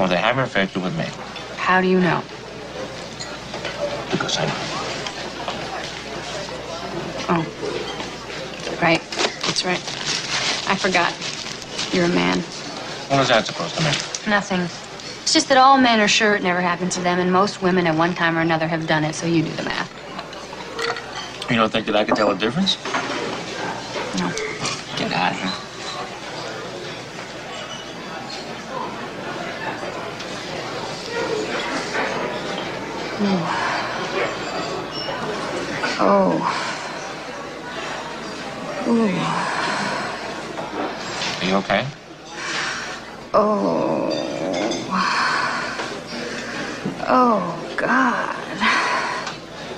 or they have an affair with me. How do you know? Because I know. Oh. Right. That's right. I forgot. You're a man. What is that supposed to mean? Nothing. It's just that all men are sure it never happened to them, and most women at one time or another have done it, so you do the math. You don't think that I can tell a difference? No. Get out of here. Oh. Ooh. Are you okay? Oh. Oh, God.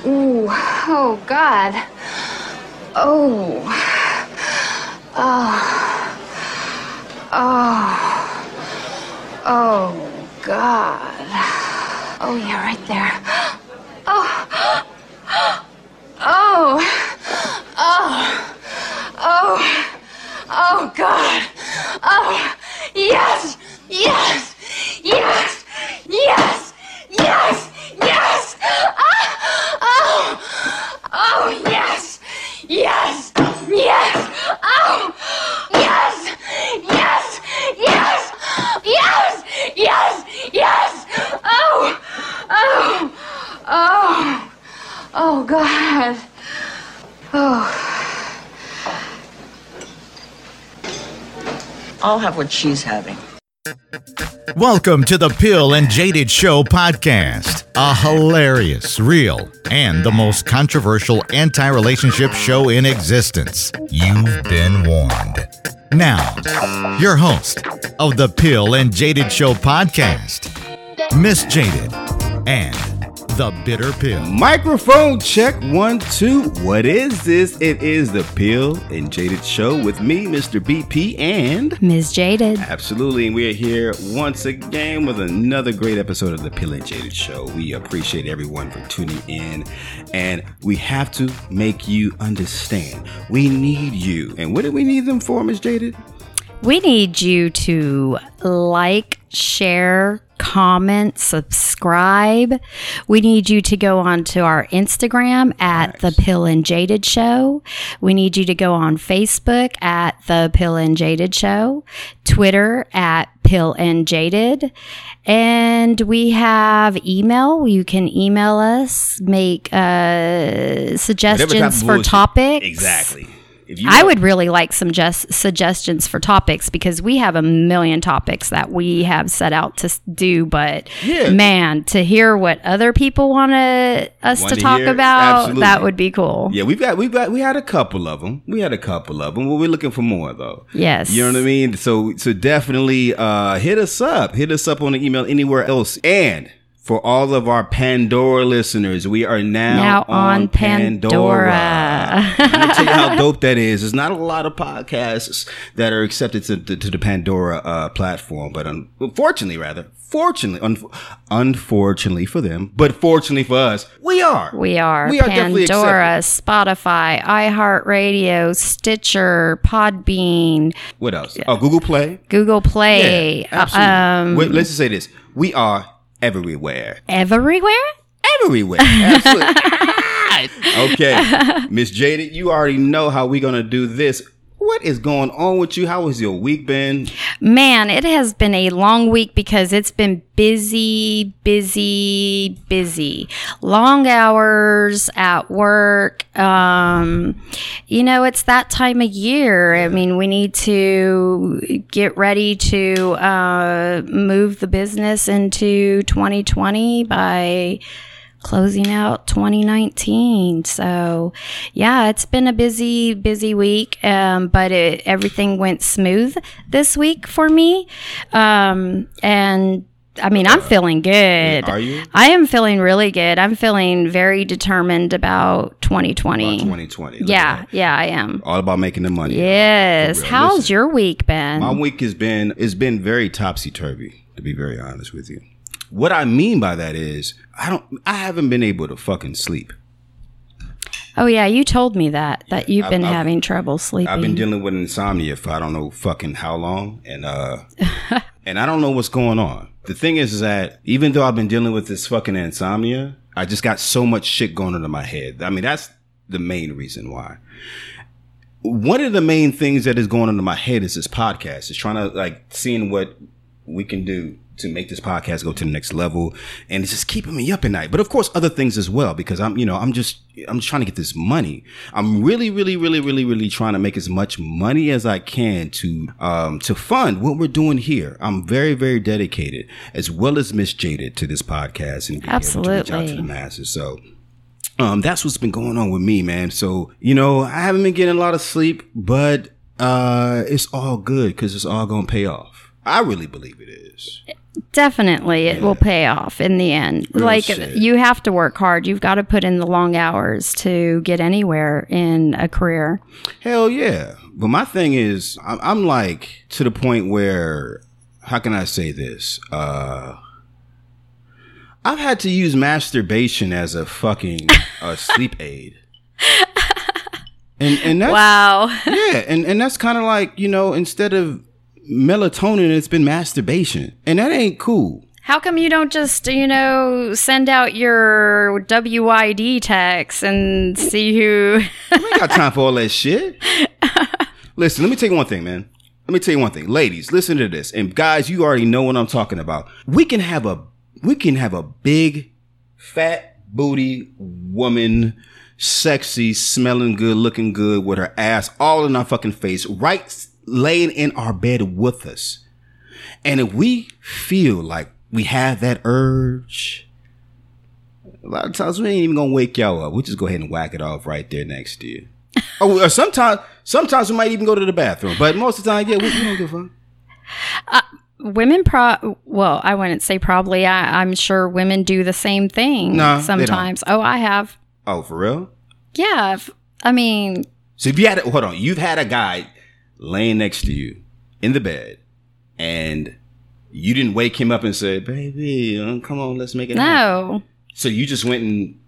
Ooh. Oh, God. Oh. Oh. Oh. Oh, God. Oh, yeah, right there. Oh. Oh. Oh. Oh. Oh, God. Oh. Yes. Yes. Yes. Yes. Yes. Yes. Ah. Oh. Oh, yes. Yes. Yes. Oh. Yes. Yes. Yes. Yes. Yes. Yes. Oh. Oh. Oh. Oh, God. Oh. I'll have what she's having. Welcome to the Pill and Jaded Show podcast, a hilarious, real, and the most controversial anti relationship show in existence. You've been warned. Now, your host of the Pill and Jaded Show podcast, Miss Jaded and the Bitter Pill. Microphone check one, two. What is this? It is the Pill and Jaded Show with me, Mr. BP, and Ms. Jaded. absolutely, and we are here once again with another great episode of the Pill and Jaded Show. We appreciate everyone for tuning in, and we have to make you understand. We need you, and what do we need them for, Ms. Jaded? We need you to like, share, comment, subscribe. We need you to go on to our Instagram at the Pill and Jaded Show. We need you to go on Facebook at the Pill and Jaded Show, Twitter at Pill and Jaded. And we have email. You can email us, make uh, suggestions for bullshit- topics. Exactly. If you I would really like some just suggestions for topics because we have a million topics that we have set out to do. But Yeah. man, to hear what other people want us Want to to talk hear? about, Absolutely. that would be cool. Yeah, we've got we've got we had a couple of them. We had a couple of them. Well, we're looking for more though. Yes. You know what I mean? So so definitely uh hit us up. Hit us up on the email anywhere else. And for all of our Pandora listeners, we are now, Now on Pandora. I'm gonna tell you how dope that is. There's not a lot of podcasts that are accepted to, to, to the Pandora uh, platform, but unfortunately, rather, fortunately, un- unfortunately for them, but fortunately for us, we are. We are, We are definitely Pandora, Spotify, iHeartRadio, Stitcher, Podbean, What else? Oh, Google Play. Google Play, uh, absolutely. um, Wait, let's just say this: we are everywhere, everywhere. everywhere. Absolutely. okay, Miss Jaded, you already know how we're gonna do this. What is going on with you? How has your week been? Man, it has been a long week because it's been busy, busy, busy. Long hours at work. Um, you know, it's that time of year. I mean, we need to get ready to uh, move the business into 2020 by closing out 2019. So, yeah, it's been a busy, busy week, um, but it, everything went smooth this week for me. Um, and I mean, I'm feeling good. Are you? I am feeling really good. I'm feeling very determined about 2020. About 2020. Yeah, that. yeah, I am. All about making the money. Yes. How's Listen. your week been? My week has been it's been very topsy turvy, to be very honest with you. What I mean by that is I don't I haven't been able to fucking sleep. oh yeah, you told me that that you've I've- been I've- having trouble sleeping. I've been dealing with insomnia for I don't know fucking how long, and uh, and I don't know what's going on. The thing is, is that even though I've been dealing with this fucking insomnia, I just got so much shit going on in my head. I mean, that's the main reason why. One of the main things that is going on in my head is this podcast. Is trying to like seeing what we can do to make this podcast go to the next level and it's just keeping me up at night but of course other things as well because i'm you know i'm just i'm just trying to get this money i'm really really really really really trying to make as much money as i can to um to fund what we're doing here i'm very very dedicated as well as miss jaded to this podcast and being able to reach out to Absolutely. the masses so um, that's what's been going on with me, man. So, you know, I haven't been getting a lot of sleep, but uh, it's all good because it's all going to pay off. I really believe it is. Definitely, it will pay off in the end. Real like shit. you have to work hard. You've got to put in the long hours to get anywhere in a career. Hell yeah. But my thing is, I'm, I'm like to the point where, how can I say this? Uh, I've had to use masturbation as a fucking uh, sleep aid. And, and that's, Wow. Yeah, and, and that's kind of like, you know, instead of melatonin, it's been masturbation. And that ain't cool. How come you don't just, you know, send out your WID text and see who? I ain't got time for all that shit. Listen, let me tell you one thing, man. Let me tell you one thing. Ladies, listen to this. And guys, you already know what I'm talking about. We can have a we can have a big, fat booty woman, sexy, smelling good, looking good, with her ass all in our fucking face, right laying in our bed with us. And if we feel like we have that urge, a lot of times we ain't even gonna wake y'all up. We'll just go ahead and whack it off right there next to you. oh, or sometimes, sometimes we might even go to the bathroom, but most of the time, yeah, we, we don't give a fuck. Uh, women pro well, I wouldn't say probably. I, I'm sure women do the same thing No, sometimes. Oh, I have. Oh, for real? Yeah. I mean, So if you had, a, hold on, you've had a guy laying next to you in the bed, and you didn't wake him up and say, "Baby, uh, come on, let's make it." happen." no. So you just went and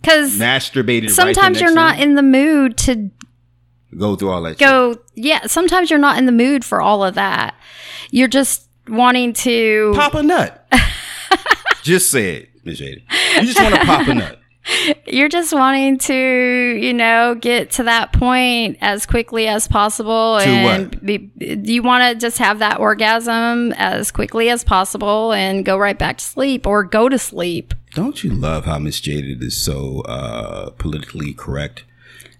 Because masturbated. right sometimes you're next not in the mood to go through all that. shit. go. Yeah. Sometimes you're not in the mood for all of that. You're just wanting to. pop a nut. just say it, Miss Jada. You just want to pop a nut. You're just wanting to, you know, get to that point as quickly as possible, To and what? Be, you want to just have that orgasm as quickly as possible and go right back to sleep or go to sleep. Don't you love how Miss Jaded is so uh, politically correct?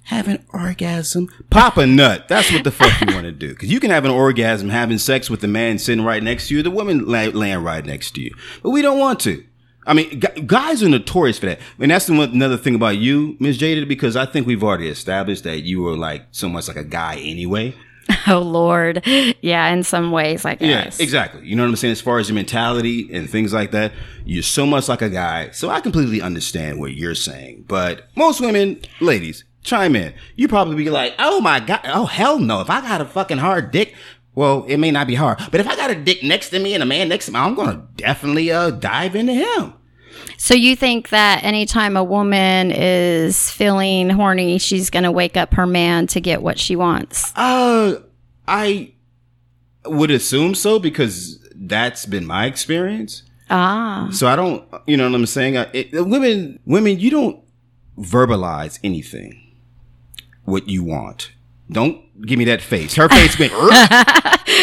Have an orgasm, pop a nut. That's what the fuck you want to do. Because you can have an orgasm having sex with the man sitting right next to you, the woman lay, laying right next to you, but we don't want to. I mean, guys are notorious for that, and that's one, another thing about you, Miss Jaded, because I think we've already established that you were like so much like a guy anyway. Oh Lord, yeah. In some ways, I guess. Yeah, exactly. You know what I'm saying? As far as your mentality and things like that, you're so much like a guy. So I completely understand what you're saying. But most women, ladies, chime in. You probably be like, oh my God, oh hell no. If I got a fucking hard dick, well, it may not be hard, but if I got a dick next to me and a man next to me, I'm going to definitely uh, dive into him. So you think that anytime a woman is feeling horny, she's going to wake up her man to get what she wants? Uh, I would assume so because that's been my experience. Ah, So I don't, you know what I'm saying? I, it, women, women, you don't verbalize anything what you want. Don't give me that face. Her face went.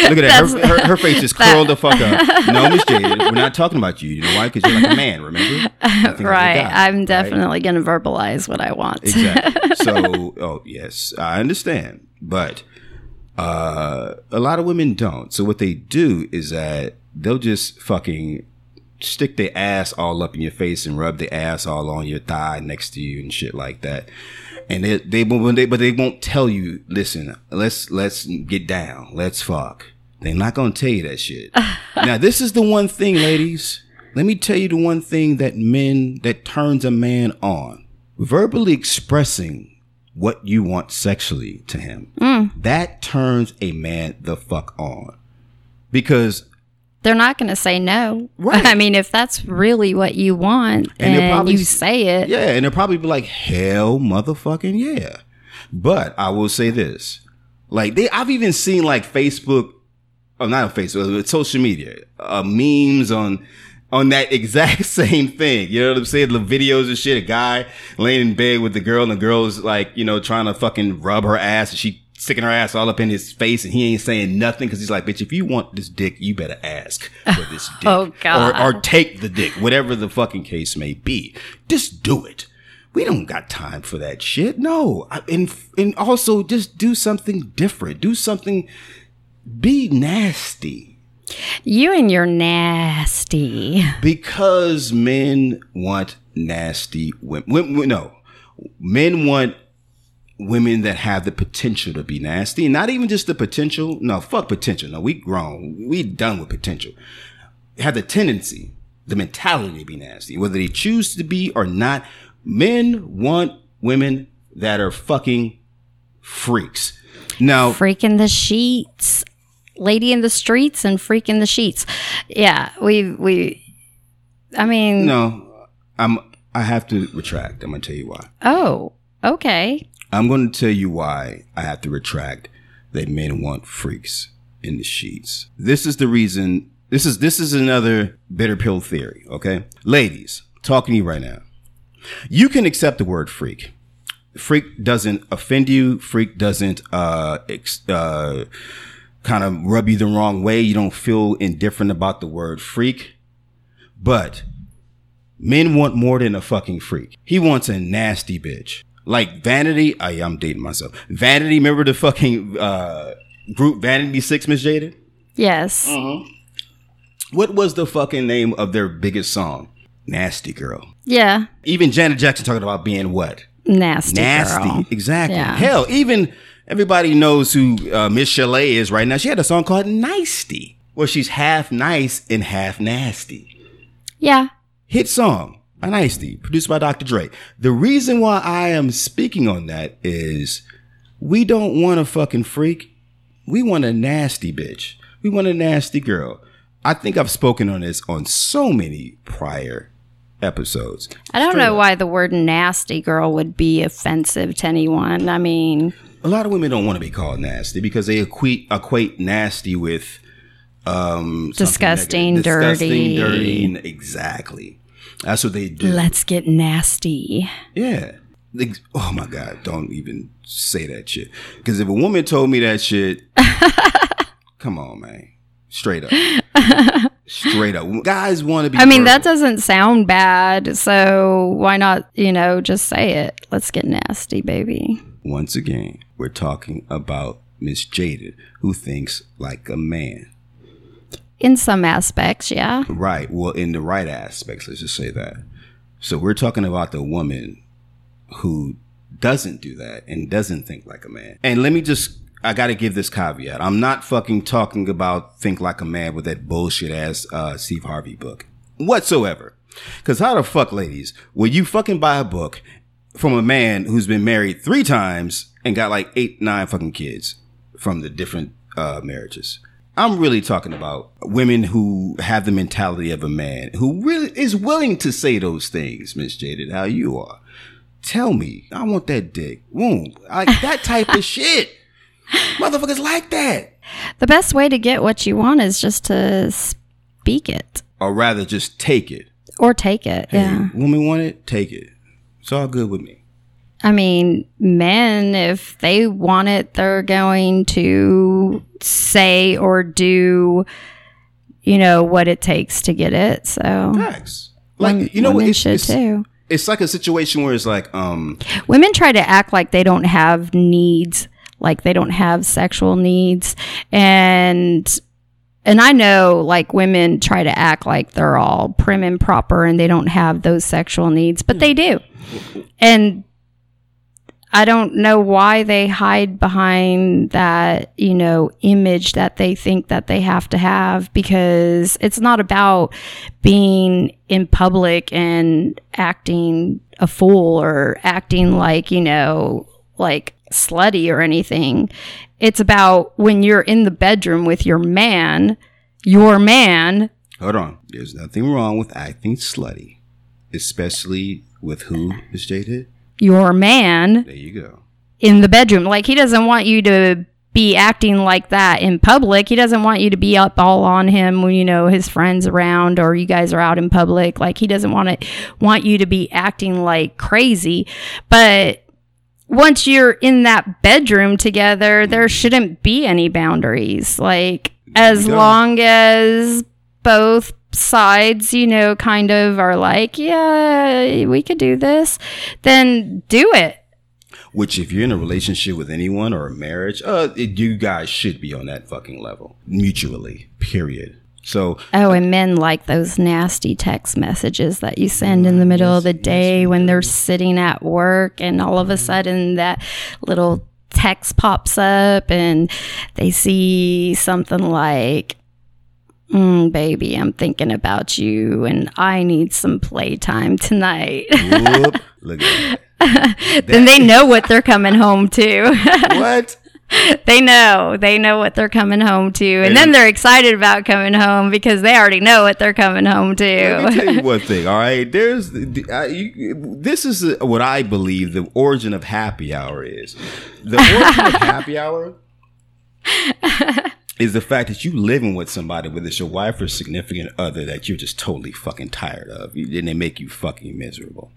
Look at that. Her, her, her face just curled the fuck up. No, Miss Jaded, we're not talking about you. You know why? Because you're like a man. Remember? Like right. guy, I'm right? definitely going to verbalize what I want. Exactly. So, oh yes, I understand, but uh, a lot of women don't. So what they do is that they'll just fucking stick their ass all up in your face and rub their ass all on your thigh next to you and shit like that. And they they when they but they won't tell you. Listen, let's let's get down. Let's fuck. They're not gonna tell you that shit. now this is the one thing, ladies. Let me tell you the one thing that men that turns a man on. Verbally expressing what you want sexually to him. Mm. That turns a man the fuck on. Because They're not going to say no. Right. I mean, if that's really what you want And they'll and, probably you say it, Yeah, and they'll probably be like, hell motherfucking yeah. But I will say this. Like they I've even seen like Facebook oh, not on Facebook, social media, uh, memes on on that exact same thing. You know what I'm saying? The videos and shit. A guy laying in bed with the girl, and the girl's like, you know, trying to fucking rub her ass, and she sticking her ass all up in his face, and he ain't saying nothing because he's like, bitch, if you want this dick, you better ask for this dick, Oh, God. or or take the dick, whatever the fucking case may be. Just do it. We don't got time for that shit. No, and and also just do something different. Do something. Be nasty You and your nasty. because men want nasty women. women no, men want women that have the potential to be nasty. Not even just the potential. No, fuck potential. No, we grown. We done with potential. Have the tendency, the mentality to be nasty, whether they choose to be or not. Men want women that are fucking freaks. Now, freaking the sheets. Lady in the streets and freaking the sheets. Yeah, we we I mean no, I'm. I have to retract. I'm gonna tell you why. oh, okay. I'm going to tell you why I have to retract that men want freaks in the sheets. This is the reason. This is this is another bitter pill theory. Okay, ladies, talking to you right now. You can accept the word freak. Freak doesn't offend you. Freak doesn't uh, ex- uh kind of rub you the wrong way. You don't feel indifferent about the word freak. But men want more than a fucking freak. He wants a nasty bitch. Like Vanity, I, I'm dating myself. Vanity, remember the fucking uh, group Vanity Six, Miss Jaded? Yes. What was the fucking name of their biggest song? Nasty Girl. Yeah. Even Janet Jackson talking about being what? Nasty. Nasty. girl. Exactly. Yeah. Hell, even everybody knows who uh, Michel'le is right now. She had a song called Nicety, where she's half nice and half nasty. Yeah. hit song by Nicety, produced by Dr. Dre. The reason why I am speaking on that is we don't want a fucking freak. We want a nasty bitch. We want a nasty girl. I think I've spoken on this on so many prior episodes. I don't Straight know up. why the word nasty girl would be offensive to anyone. I mean, A lot of women don't want to be called nasty because they equate equate nasty with um Disgusting, negative. disgusting, dirty. dirty, exactly. That's what they do. let's get nasty. Yeah. Ex- Oh my God, don't even say that shit. Because if a woman told me that shit, come on, man. Straight up. Straight up. Guys want to be. I mean, that doesn't sound bad. So why not, you know, just say it? Let's get nasty, baby. Once again, we're talking about Miss Jaded, who thinks like a man. In some aspects, yeah. Right. Well, in the right aspects, let's just say that. So we're talking about the woman who doesn't do that and doesn't think like a man. And let me just, I got to give this caveat. I'm not fucking talking about think like a man with that bullshit ass uh, Steve Harvey book whatsoever. Because how the fuck, ladies, will you fucking buy a book from a man who's been married three times and got like eight, nine fucking kids from the different uh, marriages? I'm really talking about women who have the mentality of a man who really is willing to say those things, Miss Jaded, how you are. Tell me, I want that dick. Boom. Like that type of shit. Motherfuckers like that. The best way to get what you want is just to speak it Or rather just take it. or take it. Yeah. Hey, woman want it, take it. It's all good with me. I mean, men, if they want it, they're going to say or do, you know, what it takes to get it. So, Facts. Like you know women It's, should it's, too. it's like a situation where it's like, um, Women try to act like they don't have needs, like they don't have sexual needs, and and I know like women try to act like they're all prim and proper and they don't have those sexual needs, but they do. And I don't know why they hide behind that, you know, image that they think that they have to have because it's not about being in public and acting a fool or acting like, you know, like slutty or anything. It's about when you're in the bedroom with your man, your man, hold on. There's nothing wrong with acting slutty, especially with who Jade hit. Your man There you go. in the bedroom. Like he doesn't want you to be acting like that in public. He doesn't want you to be up all on him when you know his friends around or you guys are out in public. Like he doesn't want to want you to be acting like crazy. But once you're in that bedroom together, there shouldn't be any boundaries. Like as long as both sides, you know, kind of are like, yeah, we could do this, then do it. Which, if you're in a relationship with anyone or a marriage, uh, it, you guys should be on that fucking level mutually. Period. So Oh, and men like those nasty text messages that you send in the middle of the day when they're sitting at work and all of a sudden that little text pops up and they see something like, mm, baby, I'm thinking about you and I need some playtime tonight. whoop, look at that. then they know what they're coming home to. What? they know. They know what they're coming home to. And then they're excited about coming home because they already know what they're coming home to Let me tell you one thing. All right, there's I, you, this is what I believe the origin of happy hour is. The origin of happy hour is the fact that you living with somebody, whether it's your wife or significant other, that you're just totally fucking tired of, and they make you fucking miserable.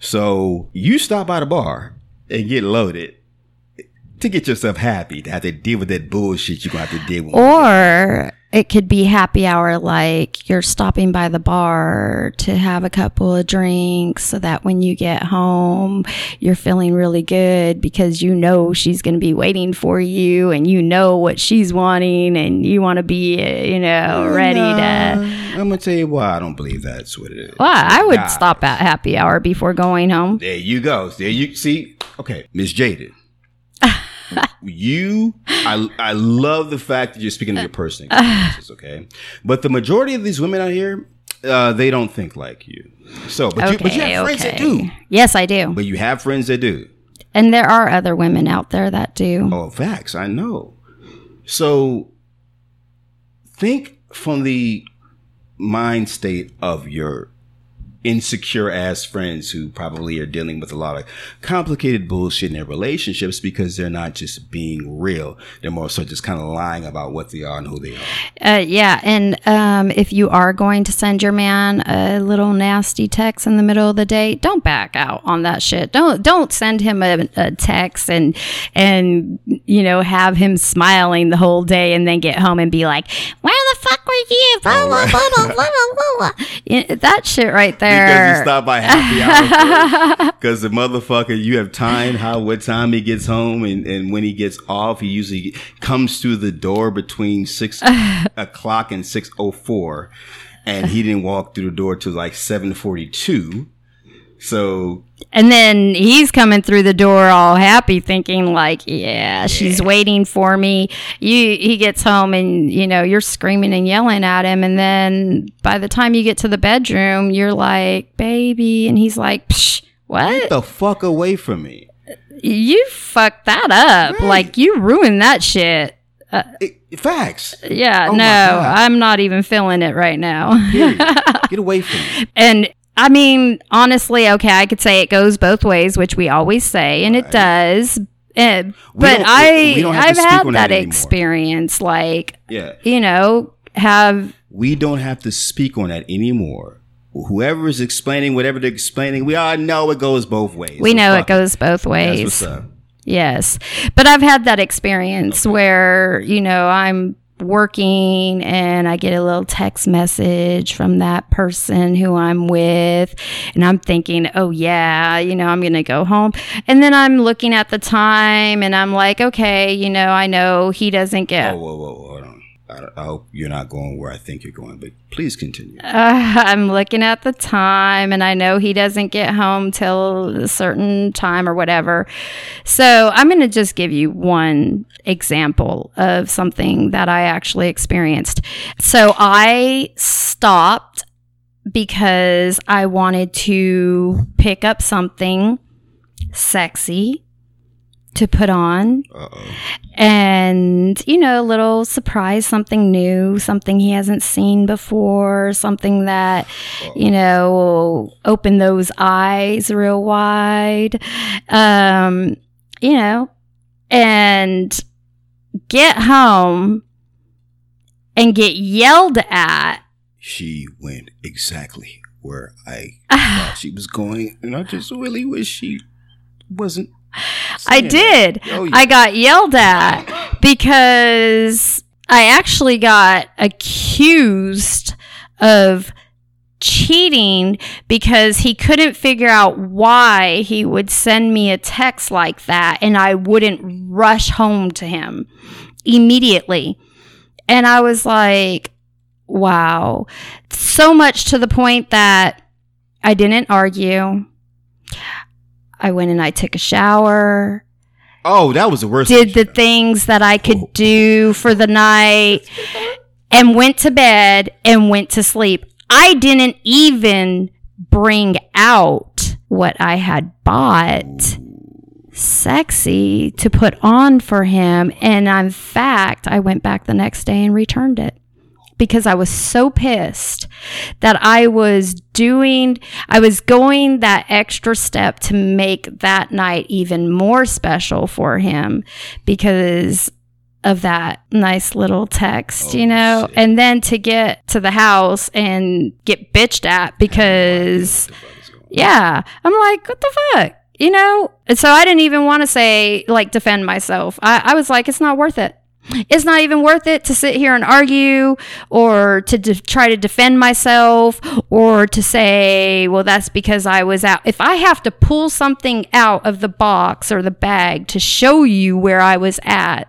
So you stop by the bar and get loaded to get yourself happy to have to deal with that bullshit you're gonna have to deal with. or it could be happy hour like you're stopping by the bar to have a couple of drinks so that when you get home you're feeling really good because you know she's going to be waiting for you and you know what she's wanting and you want to be you know ready to I'm gonna tell you why I don't believe that's what it is. well, I would Nah. stop at happy hour before going home. There you go. There you see. Okay, Miss Jaded. You, I, I love the fact that you're speaking to your personal experiences. Okay, but the majority of these women out here, uh, they don't think like you. So, but you, but you have friends that do. Yes, I do. But you have friends that do. And there are other women out there that do. Oh, facts. I know. So, think from the mind state of your insecure ass friends who probably are dealing with a lot of complicated bullshit in their relationships because they're not just being real. They're more so just kind of lying about what they are and who they are. Uh, yeah, and um, if you are going to send your man a little nasty text in the middle of the day, don't back out on that shit. Don't don't send him a, a text and and you know have him smiling the whole day and then get home and be like, "Where the fuck were you?" Oh, blah blah blah blah blah blah. blah. That shit right there. Because you stop by happy hour because the motherfucker you have time, how what time he gets home and, and when he gets off he usually comes through the door between six o'clock and six oh four and he didn't walk through the door till like seven forty two. So And then he's coming through the door all happy, thinking like, "Yeah, she's waiting for me." You he gets home and you know you're screaming and yelling at him, and then by the time you get to the bedroom, you're like, "Baby," and he's like, Psh, "What? get the fuck away from me. You fucked that up! Right. Like you ruined that shit." It, facts. Yeah, Oh no, I'm not even feeling it right now. Get away from me. And I mean, honestly, okay, I could say it goes both ways, which we always say, and it does. Uh, but i've I've had that, that experience. Like, Yeah. you know, have we don't have to speak on that anymore. Whoever is explaining whatever they're explaining, we all know it goes both ways. we So know it goes both ways. Yes. But I've had that experience where, you know, I'm working and I get a little text message from that person who I'm with and I'm thinking, "Oh yeah, you know, I'm going to go home." And then I'm looking at the time and I'm like, "Okay, you know, I know he doesn't get Oh, whoa, whoa, whoa. I, I hope you're not going where I think you're going, but please continue. Uh, I'm looking at the time and I know he doesn't get home till a certain time or whatever. So I'm going to just give you one example of something that I actually experienced. So I stopped because I wanted to pick up something sexy to put on Uh oh. and you know a little surprise something new something he hasn't seen before something that you know will open those eyes real wide um you know and get home and get yelled at. She went exactly where I thought she was going, and I just really wish she wasn't. I did. Oh, yeah. I got yelled at because I actually got accused of cheating because he couldn't figure out why he would send me a text like that and I wouldn't rush home to him immediately. And I was like, wow. So much to the point that I didn't argue. I went and I took a shower Oh, that was the worst. did the things that I could oh. do for the night and went to bed and went to sleep. I didn't even bring out what I had bought sexy to put on for him. And in fact, I went back the next day and returned it because I was so pissed that I was doing, I was going that extra step to make that night even more special for him because of that nice little text, Oh, you know, shit. and then to get to the house and get bitched at because, yeah, I'm like, what the fuck? You know? And so I didn't even want to say, like, defend myself. I, I was like, it's not worth it. It's not even worth it to sit here and argue or to de- try to defend myself or to say, well, that's because I was out. If I have to pull something out of the box or the bag to show you where I was at,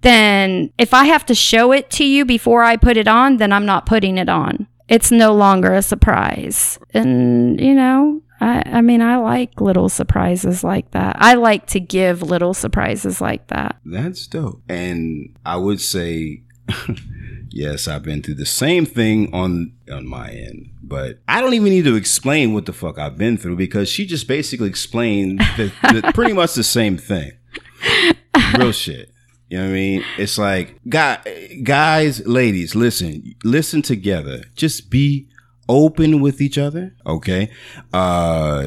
then if I have to show it to you before I put it on, then I'm not putting it on. It's no longer a surprise. And, you know, I, I mean, I like little surprises like that. I like to give little surprises like that. That's dope. And I would say, yes, I've been through the same thing on on my end, but I don't even need to explain what the fuck I've been through because she just basically explained the, the, pretty much the same thing. Real shit. You know what I mean? It's like, guy, guys, ladies, listen, listen together. Just be open with each other. Okay. Uh,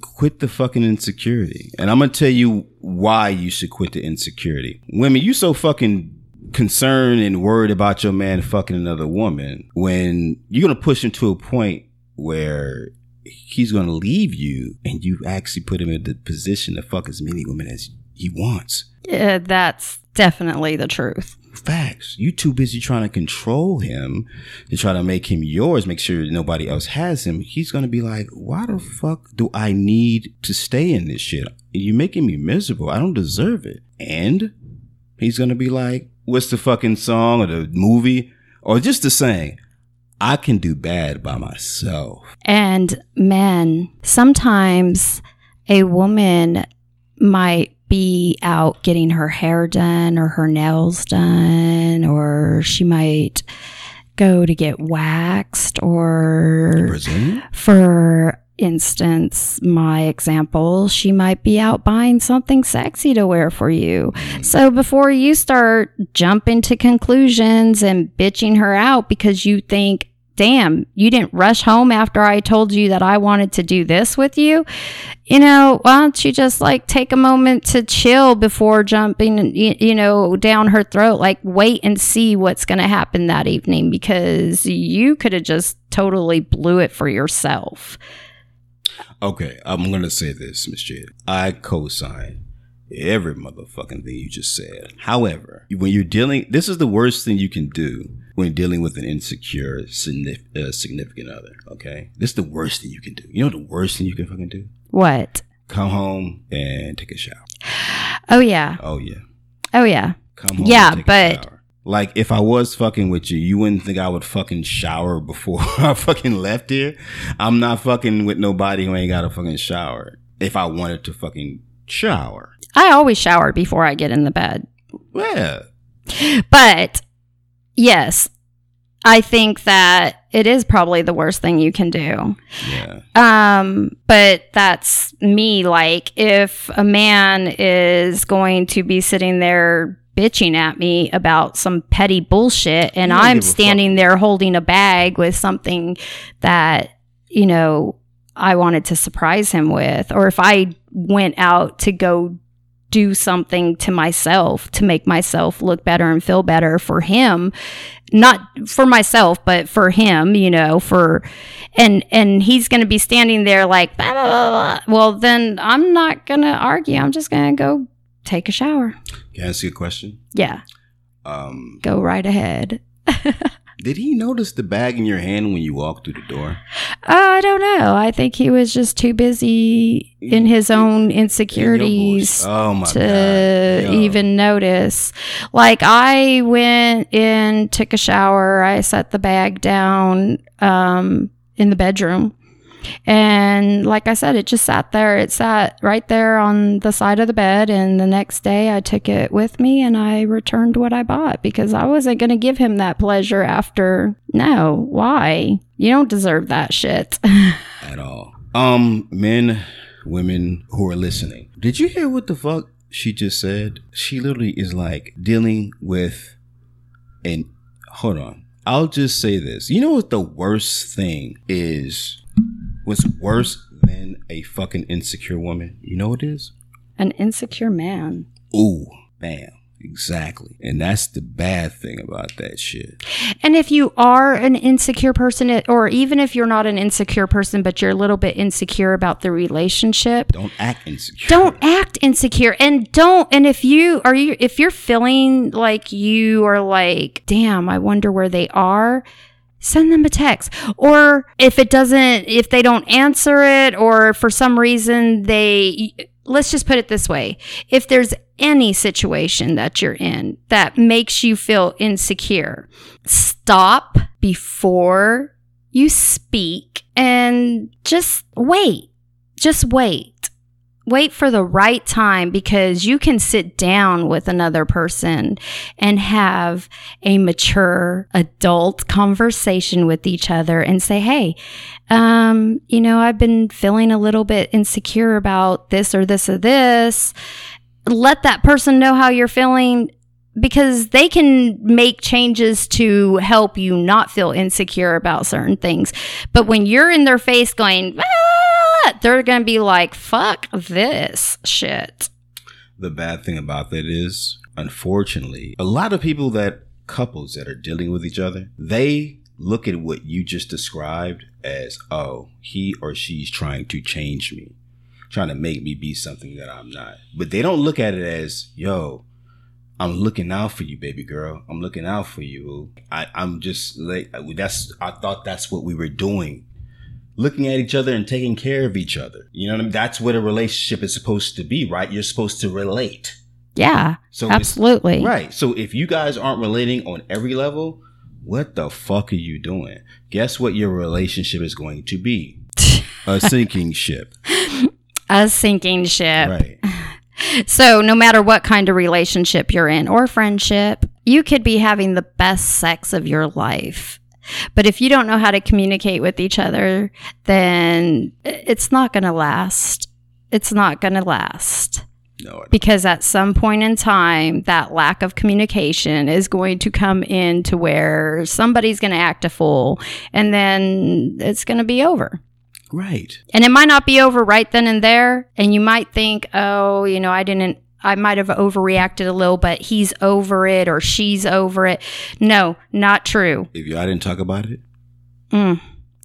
quit the fucking insecurity. And I'm going to tell you why you should quit the insecurity. Women, you so fucking concerned and worried about your man fucking another woman when you're going to push him to a point where he's going to leave you and you actually put him in the position to fuck as many women as he wants. Yeah, that's definitely the truth. Facts. You too busy trying to control him to try to make him yours, make sure nobody else has him. He's gonna be like, why the fuck do I need to stay in this shit? You're making me miserable. I don't deserve it. And he's gonna be like, what's the fucking song or the movie or just the saying? I can do bad by myself. And men, sometimes a woman might be out getting her hair done or her nails done, or she might go to get waxed, or for instance, my example, she might be out buying something sexy to wear for you. Mm. So before you start jumping to conclusions and bitching her out because you think, damn, you didn't rush home after I told you that I wanted to do this with you, you know, why don't you just like take a moment to chill before jumping, you, know, down her throat? Like, wait and see what's going to happen that evening because you could have just totally blew it for yourself. Okay, I'm gonna say this, Miss Jade. I co-sign every motherfucking thing you just said. However, when you're dealing, this is the worst thing you can do when dealing with an insecure uh, significant other. Okay, this is the worst thing you can do. You know the worst thing you can fucking do? What? Come home and take a shower. Oh, yeah. Oh yeah, Oh, yeah. come home. Yeah, and take but-. Like if I was fucking with you, you wouldn't think I would fucking shower before I fucking left here. I'm not fucking with nobody who ain't got a fucking shower. If I wanted to fucking shower. I always shower before I get in the bed. Yeah. But yes, I think that it is probably the worst thing you can do. Yeah. Um, but that's me. Like, if a man is going to be sitting there bitching at me about some petty bullshit and I'm standing there holding a bag with something that, you know, I wanted to surprise him with, or if I went out to go do something to myself to make myself look better and feel better for him. Not for myself but for him you know for and and he's going to be standing there like blah, blah, blah, well then i'm not going to argue. I'm just going to go take a shower. Can I ask you a question? yeah. Um, go right ahead did he notice the bag in your hand when you walked through the door? I don't know. I think he was just too busy in his own insecurities Oh to! Even notice. Like I went in, took a shower, I set the bag down um, in the bedroom. And like I said, it just sat there. It sat right there on the side of the bed. And the next day I took it with me and I returned what I bought because I wasn't going to give him that pleasure after. No, why? You don't deserve that shit. at all. Um, men, women who are listening, did you hear what the fuck she just said? She literally is like dealing with an. Hold on. I'll just say this. You know what the worst thing is? What's worse than a fucking insecure woman? You know what it is? An insecure man. Ooh, bam. Exactly. And that's the bad thing about that shit. And if you are an insecure person, or even if you're not an insecure person, but you're a little bit insecure about the relationship, Don't act insecure. don't act insecure and don't and if you are you if you're feeling like you are like damn i wonder where they are send them a text. Or if it doesn't if they don't answer it or for some reason they let's just put it this way. If there's any situation that you're in that makes you feel insecure stop before you speak and just wait. Just wait wait for the right time because you can sit down with another person and have a mature adult conversation with each other and say, Hey, um, you know, I've been feeling a little bit insecure about this or this or this. Let that person know how you're feeling because they can make changes to help you not feel insecure about certain things. But when you're in their face going, ah, they're going to be like, fuck this shit. the bad thing about that is, unfortunately, a lot of people that couples that are dealing with each other, they look at what you just described as, oh, he or she's trying to change me, trying to make me be something that I'm not. But they don't look at it as, yo, I'm looking out for you, baby girl. I'm looking out for you. I, I'm just like that's. I thought that's what we were doing, looking at each other and taking care of each other. You know what I mean? That's what a relationship is supposed to be, right? You're supposed to relate. Yeah, So absolutely. Right. So if you guys aren't relating on every level, what the fuck are you doing? Guess what your relationship is going to be? A sinking ship. A sinking ship. Right. So, no matter what kind of relationship you're in or friendship, you could be having the best sex of your life. But if you don't know how to communicate with each other, then it's not going to last. It's not going to last No. because at some point in time, that lack of communication is going to come in to where somebody's going to act a fool and then it's going to be over. Right. And it might not be over right then and there. And you might think, oh, you know, I didn't, I might have overreacted a little, but he's over it or she's over it. No, not true. If y'all didn't talk about it, Mm.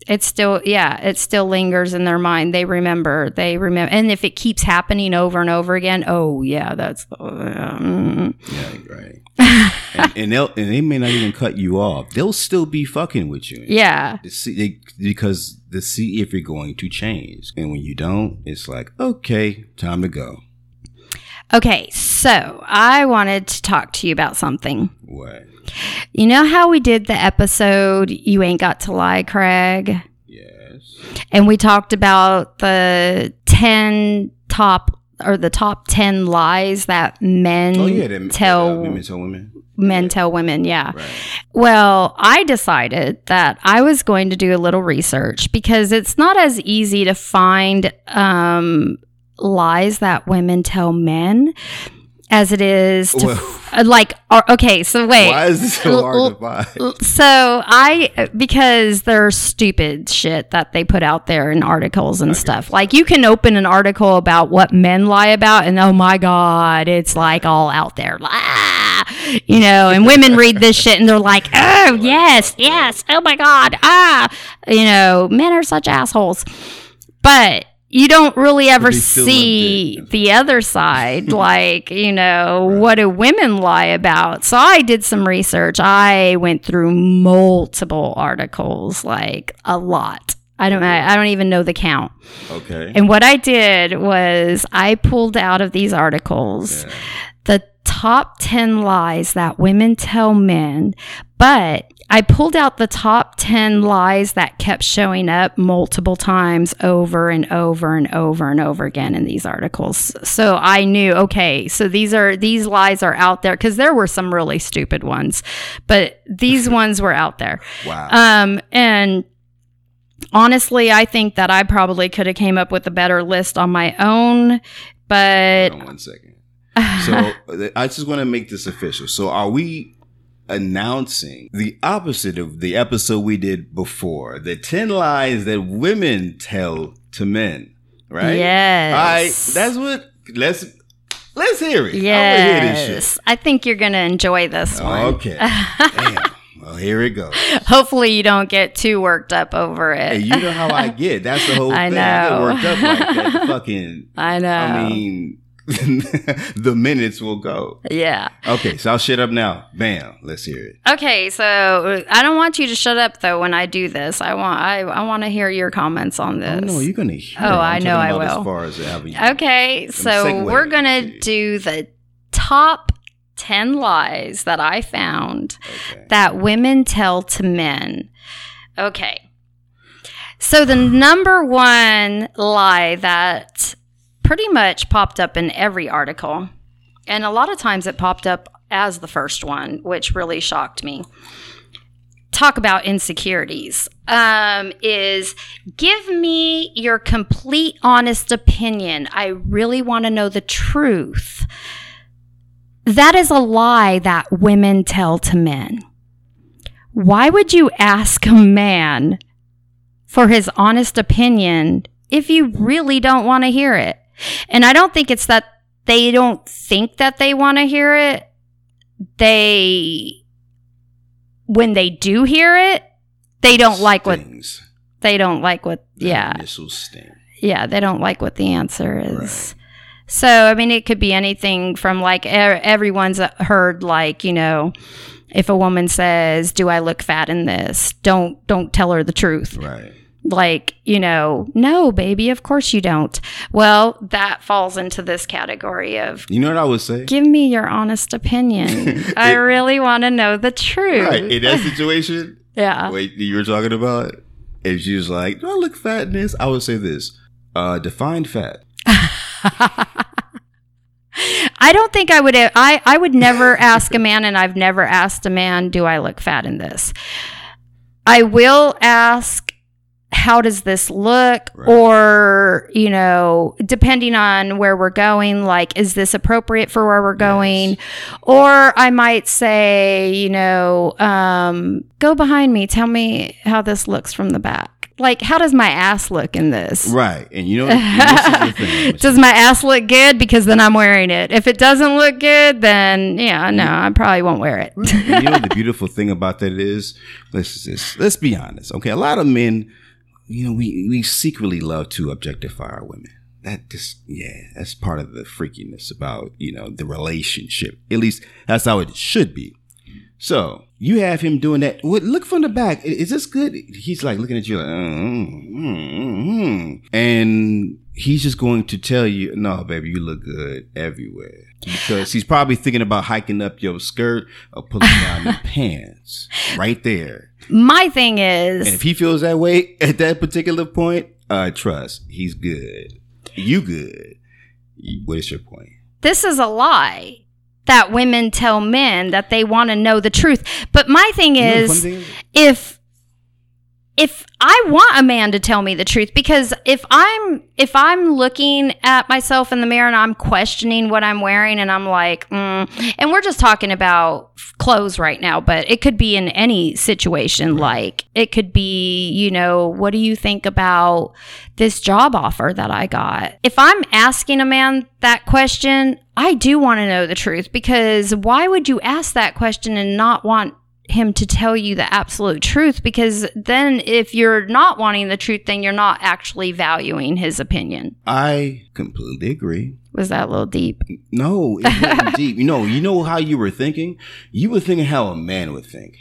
It's still, yeah, it still lingers in their mind. They remember, they remember. And if it keeps happening over and over again, oh, yeah, that's, uh, mm. yeah, right. and, and they'll and they may not even cut you off. They'll still be fucking with you. yeah. See, they, because to see if you're going to change. And when you don't, it's like, okay, time to go. Okay, so I wanted to talk to you about something. What? You know how we did the episode, You Ain't Got to Lie, Craig? Yes. and we talked about the 10 top or the top 10 lies that men Oh yeah, them, tell uh, women tell women. men tell women yeah Right. well i decided that i was going to do a little research because it's not as easy to find um, lies that women tell men as it is to Well- uh, like ar- okay so wait Why is this so hard to L- so I because there's stupid shit that they put out there in articles and stuff. Like you can open an article about what men lie about, and oh my god, it's like all out there, ah, you know. And women read this shit and they're like, oh yes, yes, oh my god, ah, you know, men are such assholes, but. You don't really ever see the other side, like, you know, what do women lie about? So I did some research. I went through multiple articles, like a lot. I don't I, I don't even know the count. Okay. And what I did was I pulled out of these articles Yeah. the top 10 lies that women tell men, but I pulled out the top 10 lies that kept showing up multiple times over and over and over and over again in these articles. So I knew, okay, so these are these lies are out there cuz there were some really stupid ones, but these ones were out there. Wow. Um and honestly, I think that I probably could have came up with a better list on my own, but Hold on one second. So I just want to make this official. So are we announcing the opposite of the episode we did before? The 10 lies that women tell to men, right? Yes. All right. That's what let's let's hear it. I wanna hear this shit. Yes. I think you're going to enjoy this one. Okay. Well, here it goes. Hopefully you don't get too worked up over it. Hey, you know how I get. That's the whole I thing. I get know. worked up like that. Fucking I know. I mean the minutes will go. yeah. Okay, so I'll shut up now. Bam. Let's hear it. Okay, so I don't want you to shut up though when I do this. I want I, I want to hear your comments on this. Oh no, you're gonna hear. Oh. I know I will. As far as having Okay, so we're to do the top 10 lies that I found Okay. that women tell to men. Okay. So the number one lie that pretty much popped up in every article, and a lot of times it popped up as the first one, which really shocked me. Talk about insecurities. Um, is give me your complete honest opinion. I really want to know the truth. That is a lie that women tell to men. Why would you ask a man for his honest opinion if you really don't want to hear it? And I don't think it's that they don't think that they want to hear it. They, when they do hear it, they don't like what they don't like what yeah Initial sting. yeah they don't like what the answer is so i mean it could be anything from like everyone's uh, heard like you know if a woman says do i look fat in this don't don't tell her the truth Right. Like you know no baby of course you don't well that falls into this category of You know what I would say? give me your honest opinion i really want to know the truth Right. In that situation, yeah wait, you were talking about, if she was like, "Do I look fat in this?" I would say this: uh, define fat. I don't think I would. I I would never ask a man, and I've never asked a man, "Do I look fat in this?" I will ask, "How does this look?" Right. Or you know, depending on where we're going, like, is this appropriate for where we're going? Or I might say, you know, um, go behind me. Tell me how this looks from the back. Like, how does my ass look in this? Right. And you know, thing. Does my ass look good? Because then I'm wearing it. If it doesn't look good, then yeah, no, I probably won't wear it. And you know the beautiful thing about that is, let's just let's be honest. Okay, a lot of men, you know, we we secretly love to objectify our women. That just yeah, that's part of the freakiness about you know the relationship. At least that's how it should be. So you have him doing that. What? Look from the back. Is this good? He's like looking at you like, mm, mm, mm, mm. and he's just going to tell you, no, baby, you look good everywhere. Because he's probably thinking about hiking up your skirt or pulling down your pants right there. My thing And is, if he feels that way at that particular point, uh, trust, he's good. You good. What is your point? this is a lie that women tell men that they want to know the truth. But my thing You know is, thing is- if if I want a man to tell me the truth because if I'm if I'm looking at myself in the mirror and I'm questioning what I'm wearing and I'm like, mm, and we're just talking about clothes right now, but it could be in any situation. Like it could be, you know, what do you think about this job offer that I got? If I'm asking a man that question, I do want to know the truth because why would you ask that question and not want him to tell you the absolute truth because then if you're not wanting the truth then you're not actually valuing his opinion I completely agree. was that a little deep No, it wasn't deep. You know, you know how you were thinking? You were thinking how a man would think.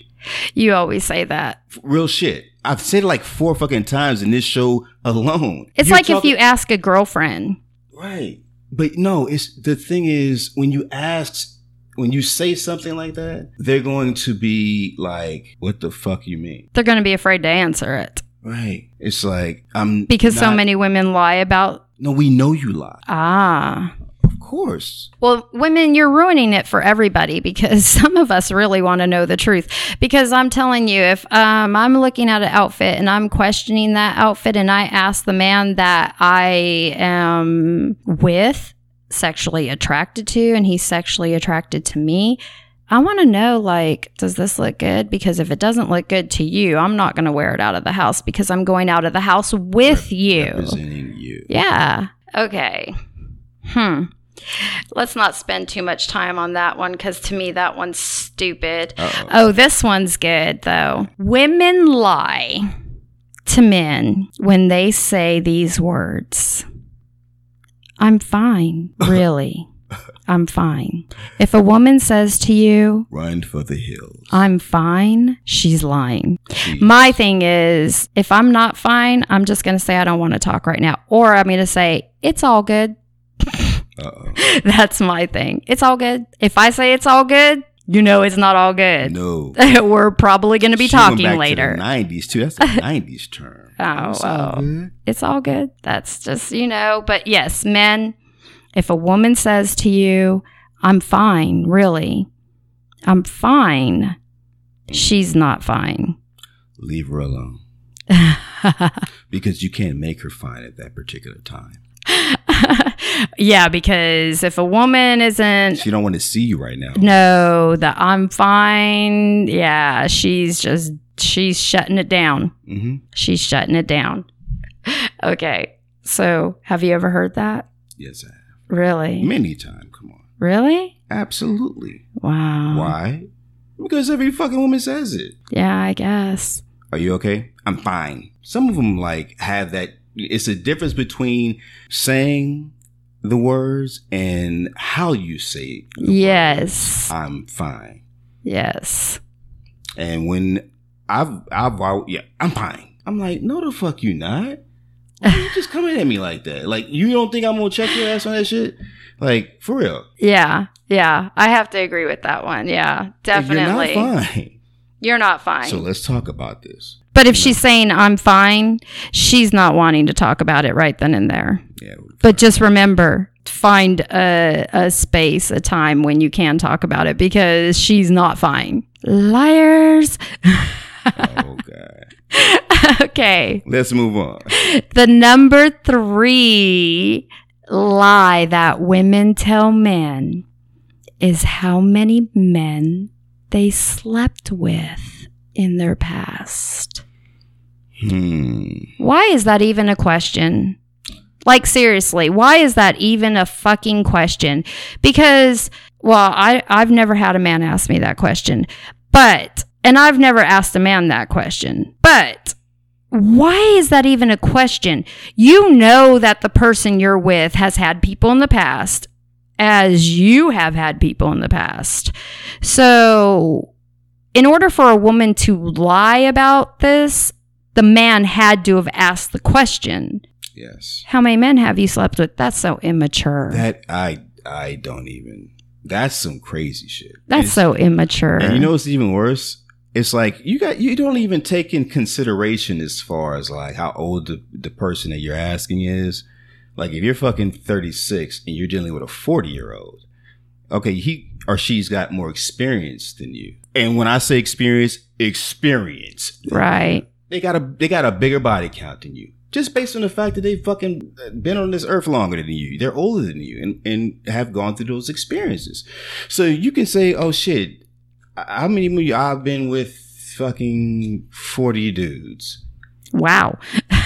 you always say that Real shit. I've said it like four fucking times in this show alone. it's You're like if you ask a girlfriend Right. But no, it's the thing is when you ask when you say something like that, they're going to be like, What the fuck you mean? they're going to be afraid to answer it Right. It's like I'm because so many women lie about No, we know you lie. ah Of course. Well, women, you're ruining it for everybody because some of us really want to know the truth. Because I'm telling you, if um, I'm looking at an outfit and I'm questioning that outfit and I ask the man that I am with, sexually attracted to, and he's sexually attracted to me, I want to know like, does this look good? Because if it doesn't look good to you, I'm not going to wear it out of the house because I'm going out of the house with you. Representing you. Yeah. Okay. Hmm. Let's not spend too much time on that one because to me, that one's stupid. Uh-oh. Oh, this one's good, though. Women lie to men when they say these words I'm fine, really. I'm fine. If a woman says to you, Run for the hills. I'm fine, she's lying. Jeez. My thing is, if I'm not fine, I'm just going to say I don't want to talk right now. Or I'm going to say, it's all good. Uh-oh. That's my thing. It's all good. If I say it's all good, you know it's not all good. No. We're probably going to be She talking later. 90s too. That's the 90s term. Oh, It's all oh. good. It's all good. That's just, you know, but yes, men, if a woman says to you, I'm fine, really, I'm fine, she's not fine. Leave her alone. Because you can't make her fine at that particular time. Yeah, because if a woman isn't She don't want to see you right now. no that I'm fine, yeah, she's just she's shutting it down. hmm She's shutting it down. Okay. So, have you ever heard that? Yes, I have. Really? Many times. Come on. Really? Absolutely. Wow. Why? Because every fucking woman says it. Yeah, I guess. Are you okay? I'm fine. Some of them like have that. It's a difference between saying the words and how you say. The Yes. words. I'm fine. Yes. And when I've, I've, yeah, I'm fine. I'm like, no, the fuck you not. Why you just coming at me like that? Like, you don't think I'm gonna check your ass on that shit? Like, for real? Yeah. Yeah. I have to agree with that one. Yeah. Definitely. You're not fine. You're not fine. So let's talk about this. But if she's saying I'm fine, she's not wanting to talk about it right then and there. Yeah. But just remember, find a, a space, a time when you can talk about it because she's not fine. Liars. Oh god. okay. Let's move on. The number three lie that women tell men is how many men they slept with in their past. Hmm. Why is that even a question? Like, seriously, why is that even a fucking question? Because, well, I, I've never had a man ask me that question, but, and I've never asked a man that question, but why is that even a question? You know that the person you're with has had people in the past, as you have had people in the past. So, in order for a woman to lie about this, the man had to have asked the question. Yes. How many men have you slept with? That's so immature. That I I don't even. That's some crazy shit. That's It's- so immature. And you know what's even worse? It's like you got you don't even take in consideration as far as like how old the, the person that you're asking is. Like if you're fucking 36 and you're dealing with a 40 year old, okay, he or she's got more experience than you. And when I say experience, experience. right. They got a they got a bigger body count than you. Just based on the fact that they've fucking been on this earth longer than you. They're older than you and, and have gone through those experiences. So you can say, oh shit, how many of you I've been with fucking 40 dudes? Wow.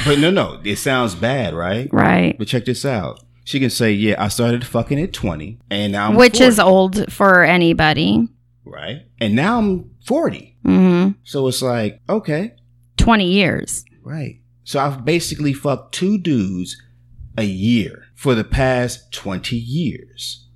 But no, no, it sounds bad, right? Right. But check this out. She can say, yeah, I started fucking at 20 and now I'm Which 40, is old for anybody. right? And now I'm 40. hmm So it's like, okay, 20 years. right. So I've basically fucked two dudes a year for the past 20 years.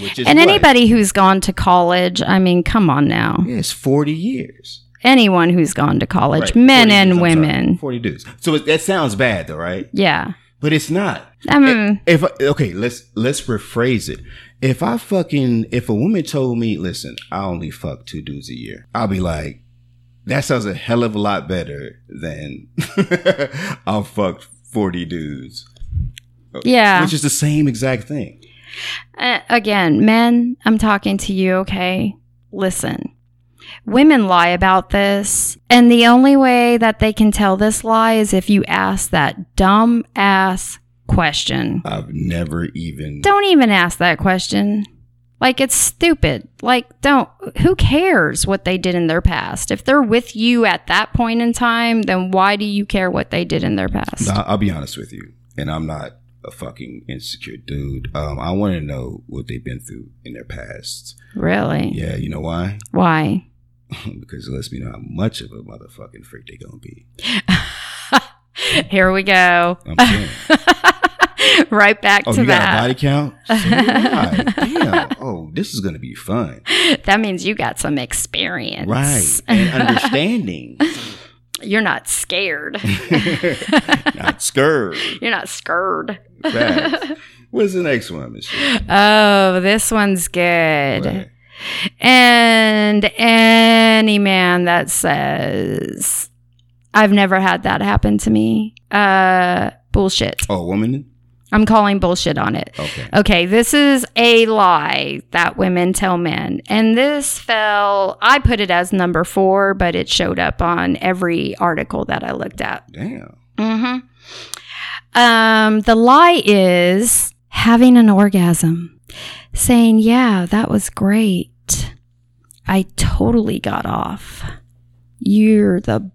Which is and what? anybody who's gone to college, I mean, come on now. Yeah, it's 40 years. Anyone who's gone to college, Right, men and dudes, I'm sorry. women. 40 dudes. So it, that sounds bad though, right? Yeah. But it's not. I mean, If okay, let's let's rephrase it. If I fucking if a woman told me, listen, I only fuck two dudes a year, I'll be like, that sounds a hell of a lot better than I'll fuck forty dudes, yeah. which is the same exact thing. Uh, again, men, I'm talking to you, okay? Listen. Women lie about this, and the only way that they can tell this lie is if you ask that dumb ass question. I've never even. Don't even ask that question. Like, it's stupid. Like, don't. Who cares what they did in their past? If they're with you at that point in time, then why do you care what they did in their past? I'll, I'll be honest with you, and I'm not a fucking insecure dude. Um, I want to know what they've been through in their past. Really? Yeah, you know why? Why? because it lets me know how much of a motherfucking freak they gonna be. Here we go. Right back Oh, to you got a body count? So. Damn. Oh, this is gonna be fun. That means you got some experience. Right. And understanding. You're not scared. Not scared. You're not scared. What's the next one, Michel'le? Oh, this one's good. Right. And any man that says, I've never had that happen to me, uh, bullshit. Oh, woman? I'm calling bullshit on it. Okay. Okay, this is a lie that women tell men. And this fell, I put it as number four, but it showed up on every article that I looked at. Damn. Mm-hmm. Um, the lie is having an orgasm, saying, Yeah, that was great. I totally got off. You're the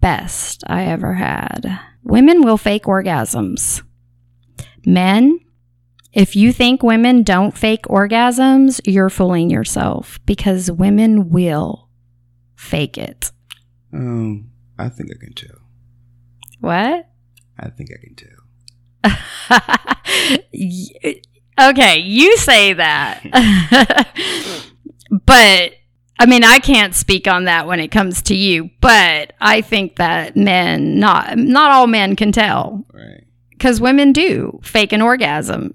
best I ever had. Women will fake orgasms. Men, if you think women don't fake orgasms, you're fooling yourself because women will fake it. Um, I think I can tell. What? I think I can tell. Okay, you say that. but I mean, I can't speak on that when it comes to you, but I think that men not not all men can tell Right. Cuz women do fake an orgasm.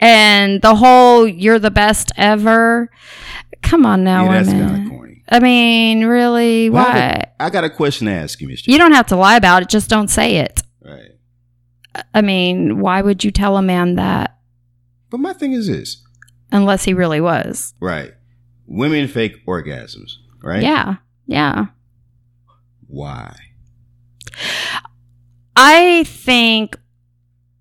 And the whole you're the best ever. Come on now, yeah, that's women. corny. I mean, really, Well, why? I got a question to ask you, Michel'le. You don't have to lie about it, just don't say it. Right. I mean, why would you tell a man that But my thing is this. unless he really was? Right. Women fake orgasms, right? Yeah. Yeah. Why? I think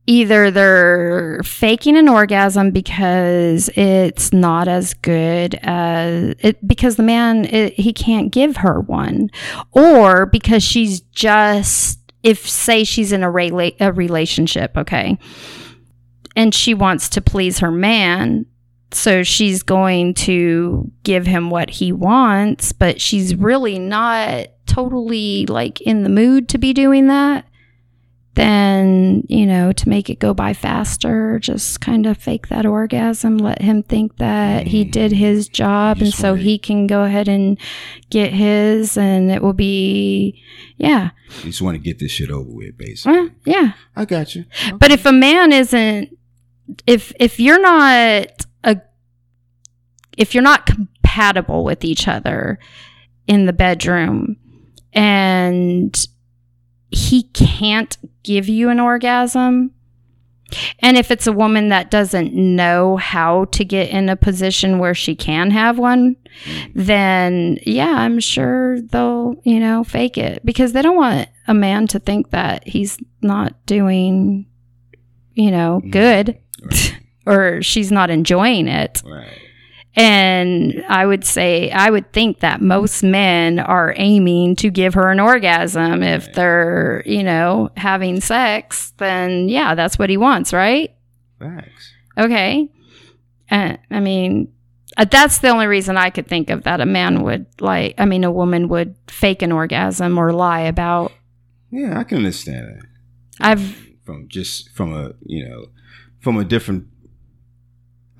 either they're faking an orgasm because it's not as good as it because the man it, he can't give her one or because she's just if say she's in a, rela- a relationship okay and she wants to please her man so she's going to give him what he wants but she's really not totally like in the mood to be doing that then you know to make it go by faster just kind of fake that orgasm let him think that he Mm. did his job You and just so he can go ahead and get his and it will be yeah You just want to get this shit over with, basically. well, yeah I got you. but if a man isn't if if you're not a if you're not compatible with each other in the bedroom and he can't give you an orgasm And if it's a woman that doesn't know how to get in a position where she can have one, then yeah, I'm sure they'll, you know, fake it because they don't want a man to think that he's not doing, you know, mm. good or she's not enjoying it. Right. And I would say, I would think that most men are aiming to give her an orgasm. If they're, you know, having sex, then yeah, that's what he wants, right? Facts. Okay. Uh, I mean, uh, that's the only reason I could think of that a man would like, I mean, a woman would fake an orgasm or lie about. Yeah, I can understand that. I've, From just from a you know, from a different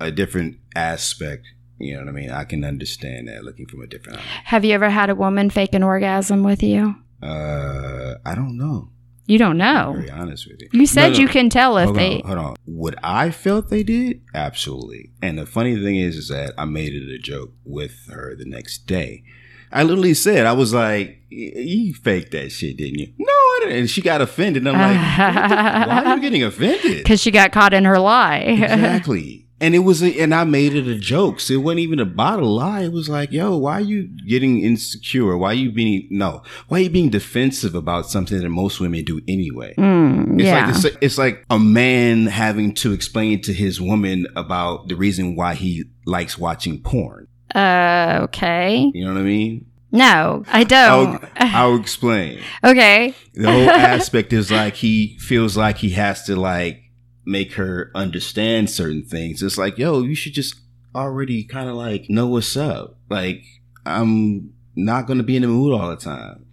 a different aspect. You know what I mean? I can understand that looking from a different eye. have you ever had a woman fake an orgasm with you? Uh I don't know. You don't To know. be very honest with you. You said No, no. you can tell if hold they. on, hold on. What I felt they did? Absolutely. And the funny thing is, is that I made it a joke with her the next day. I literally said, I was like, "Y- "You faked that shit, didn't you?" No, I didn't. And she got offended. And I'm like, "What the- "Why are you getting offended?" Because she got caught in her lie. exactly. And it was, a, and I made it a joke. So it wasn't even about a lie. It was like, yo, why are you getting insecure? Why are you being no? Why are you being defensive about something that most women do anyway? Mm, It's yeah. like it's, it's like a man having to explain to his woman about the reason why he likes watching porn. uh, okay. You know what I mean? No, I don't. I'll, I'll explain. okay. The whole aspect is like he feels like he has to like make her understand certain things. It's like, yo, you should just already kind of like know what's up. Like, I'm not going to be in the mood all the time.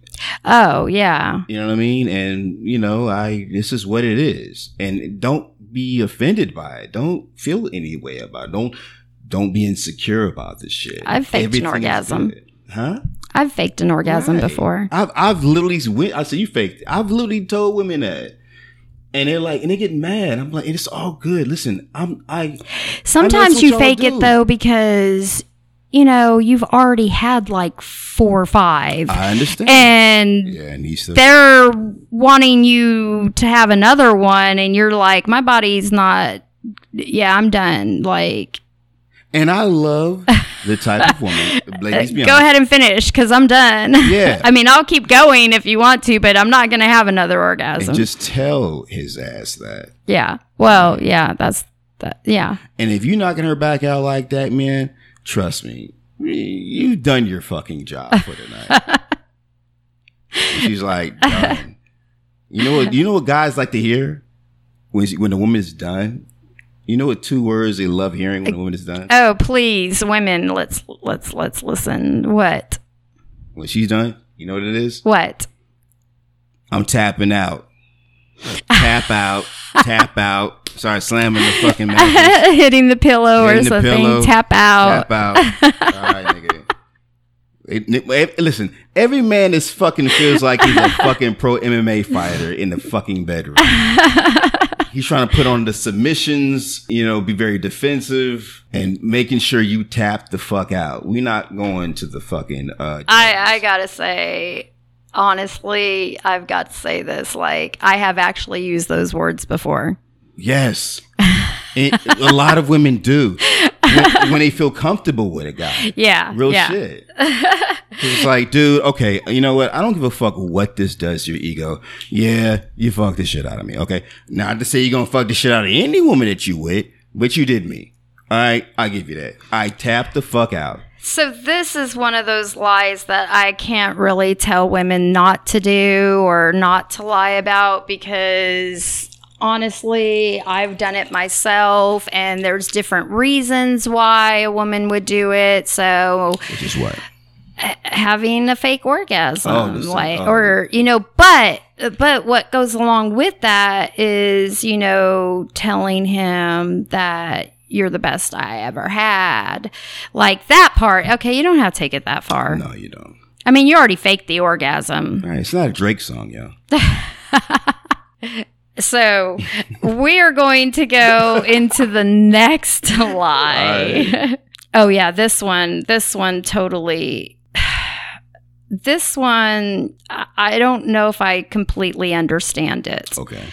Oh, yeah. You know what I mean? And you know, I this is what it is. And don't be offended by it. Don't feel any way about it. Don't don't be insecure about this shit. I've faked an Everything is orgasm. Huh? I've faked an orgasm Right. before. I've I've literally went, I said you faked. it. I've literally told women that. And they're like, and they get mad. I'm like, it's all good. Listen, I'm I Sometimes you fake do. it though because, you know, you've already had like four or five. I understand. and yeah, and he's still they're wanting you to have another one and you're like my body's not yeah i'm done like and I love the type of woman. Ladies, go honest. ahead and finish because i'm done Yeah. i mean i'll keep going if you want to but i'm not gonna have another And orgasm just tell his ass that. yeah well yeah that's that yeah And if you're knocking her back out like that, man, trust me, you've done your fucking job for tonight. she's like, done. You know what? You know what guys like to hear when she, when the woman is done. You know what two words they love hearing when a woman is done? oh please women let's let's let's listen what When she's done, you know what it is? what I'm tapping out. Tap out. tap out. Sorry, slamming the fucking mattress. hitting the pillow or the something pillow. tap out Tap out. All right, nigga. It- it- it- listen, every man is fucking feels like he's a fucking pro MMA fighter in the fucking bedroom. he's trying to put on the submissions, you know, be very defensive and making sure you tap the fuck out. We're not going to the fucking uh I, I gotta say, honestly, I've got to say this. Like, I have actually used those words before. Yes. It- a lot of women do when, when they feel comfortable with a guy. Yeah. Real yeah. shit. It's like, dude, okay, you know what? I don't give a fuck what this does to your ego. Yeah, you fucked the shit out of me. Okay. Not to say you're gonna fuck the shit out of any woman that you with, but you did me. All right, I give you that. I tapped the fuck out. So, this is one of those lies that I can't really tell women not to do or not to lie about because honestly, I've done it myself and there's different reasons why a woman would do it. So, Which is what? having a fake orgasm Oh, like oh. or you know but but what goes along with that is you know telling him that you're the best i ever had like that part okay you don't have to take it that far No, you don't. i mean you already faked the orgasm right, it's not a Drake song, yo. so we're going to go into the next lie oh yeah this one this one totally this one I- don't know if i completely understand it Okay.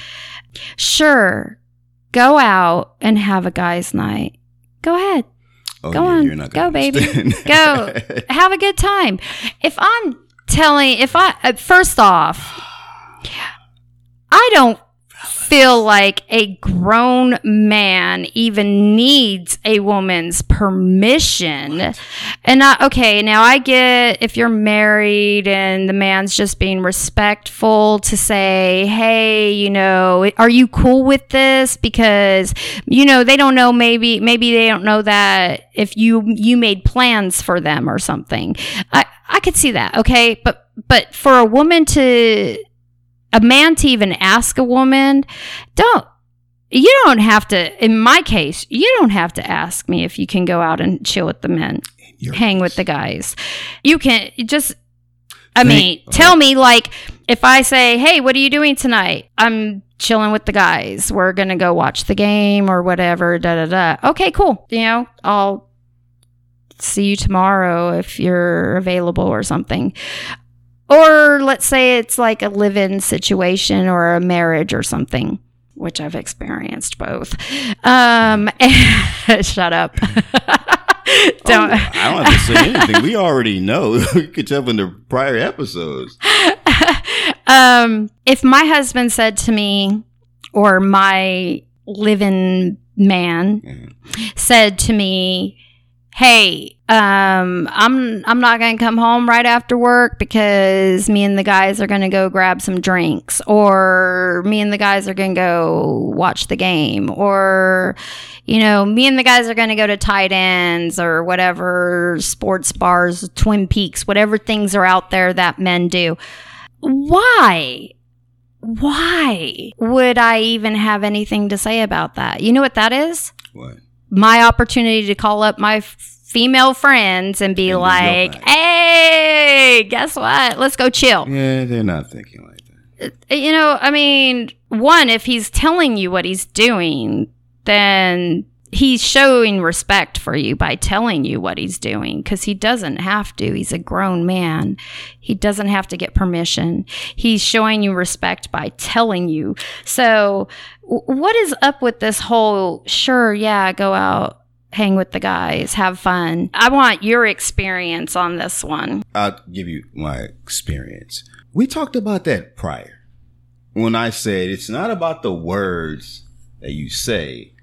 sure go out and have a guy's night. Go ahead. Oh, Go yeah, on. Go, baby. Go. Have a good time. If I'm telling, if I, uh, first off, I don't feel like a grown man even needs a woman's permission. And I, okay, now I get if you're married and the man's just being respectful to say, hey, you know, are you cool with this? Because, you know, they don't know, maybe, maybe they don't know that if you, you made plans for them or something. I, I could see that. Okay. But, but for a woman to, a man to even ask a woman, don't you don't have to in my case, you don't have to ask me if you can go out and chill with the men, hang with the guys. You can just I Thank- mean, tell me like if I say, "Hey, what are you doing tonight?" I'm chilling with the guys. We're going to go watch the game or whatever, da da da. Okay, cool. You know, I'll see you tomorrow if you're available or something. Or let's say it's like a live in situation or a marriage or something, which I've experienced both. Um, shut up. Don't. Oh, I don't have to say anything. We already know. we could tell in the prior episodes. um, if my husband said to me, or my living man said to me, "Hey, um, I'm I'm not gonna come home right after work because me and the guys are gonna go grab some drinks, or me and the guys are gonna go watch the game, or." You know, me and the guys are going to go to tight ends or whatever sports bars, Twin Peaks, whatever things are out there that men do. Why? why would I even have anything to say about that? You know what that is? What? My opportunity to call up my f- female friends and be And like, hey, guess what? Let's go chill. Yeah, they're not thinking like that. Uh, you know, I mean, one, if he's telling you what he's doing, then he's showing respect for you by telling you what he's doing because he doesn't have to. He's a grown man. He doesn't have to get permission. He's showing you respect by telling you. So, what is up with this whole, sure, yeah, go out, hang with the guys, have fun? I want your experience on this one. I'll give you my experience. We talked about that prior. When I said it's not about the words that you say,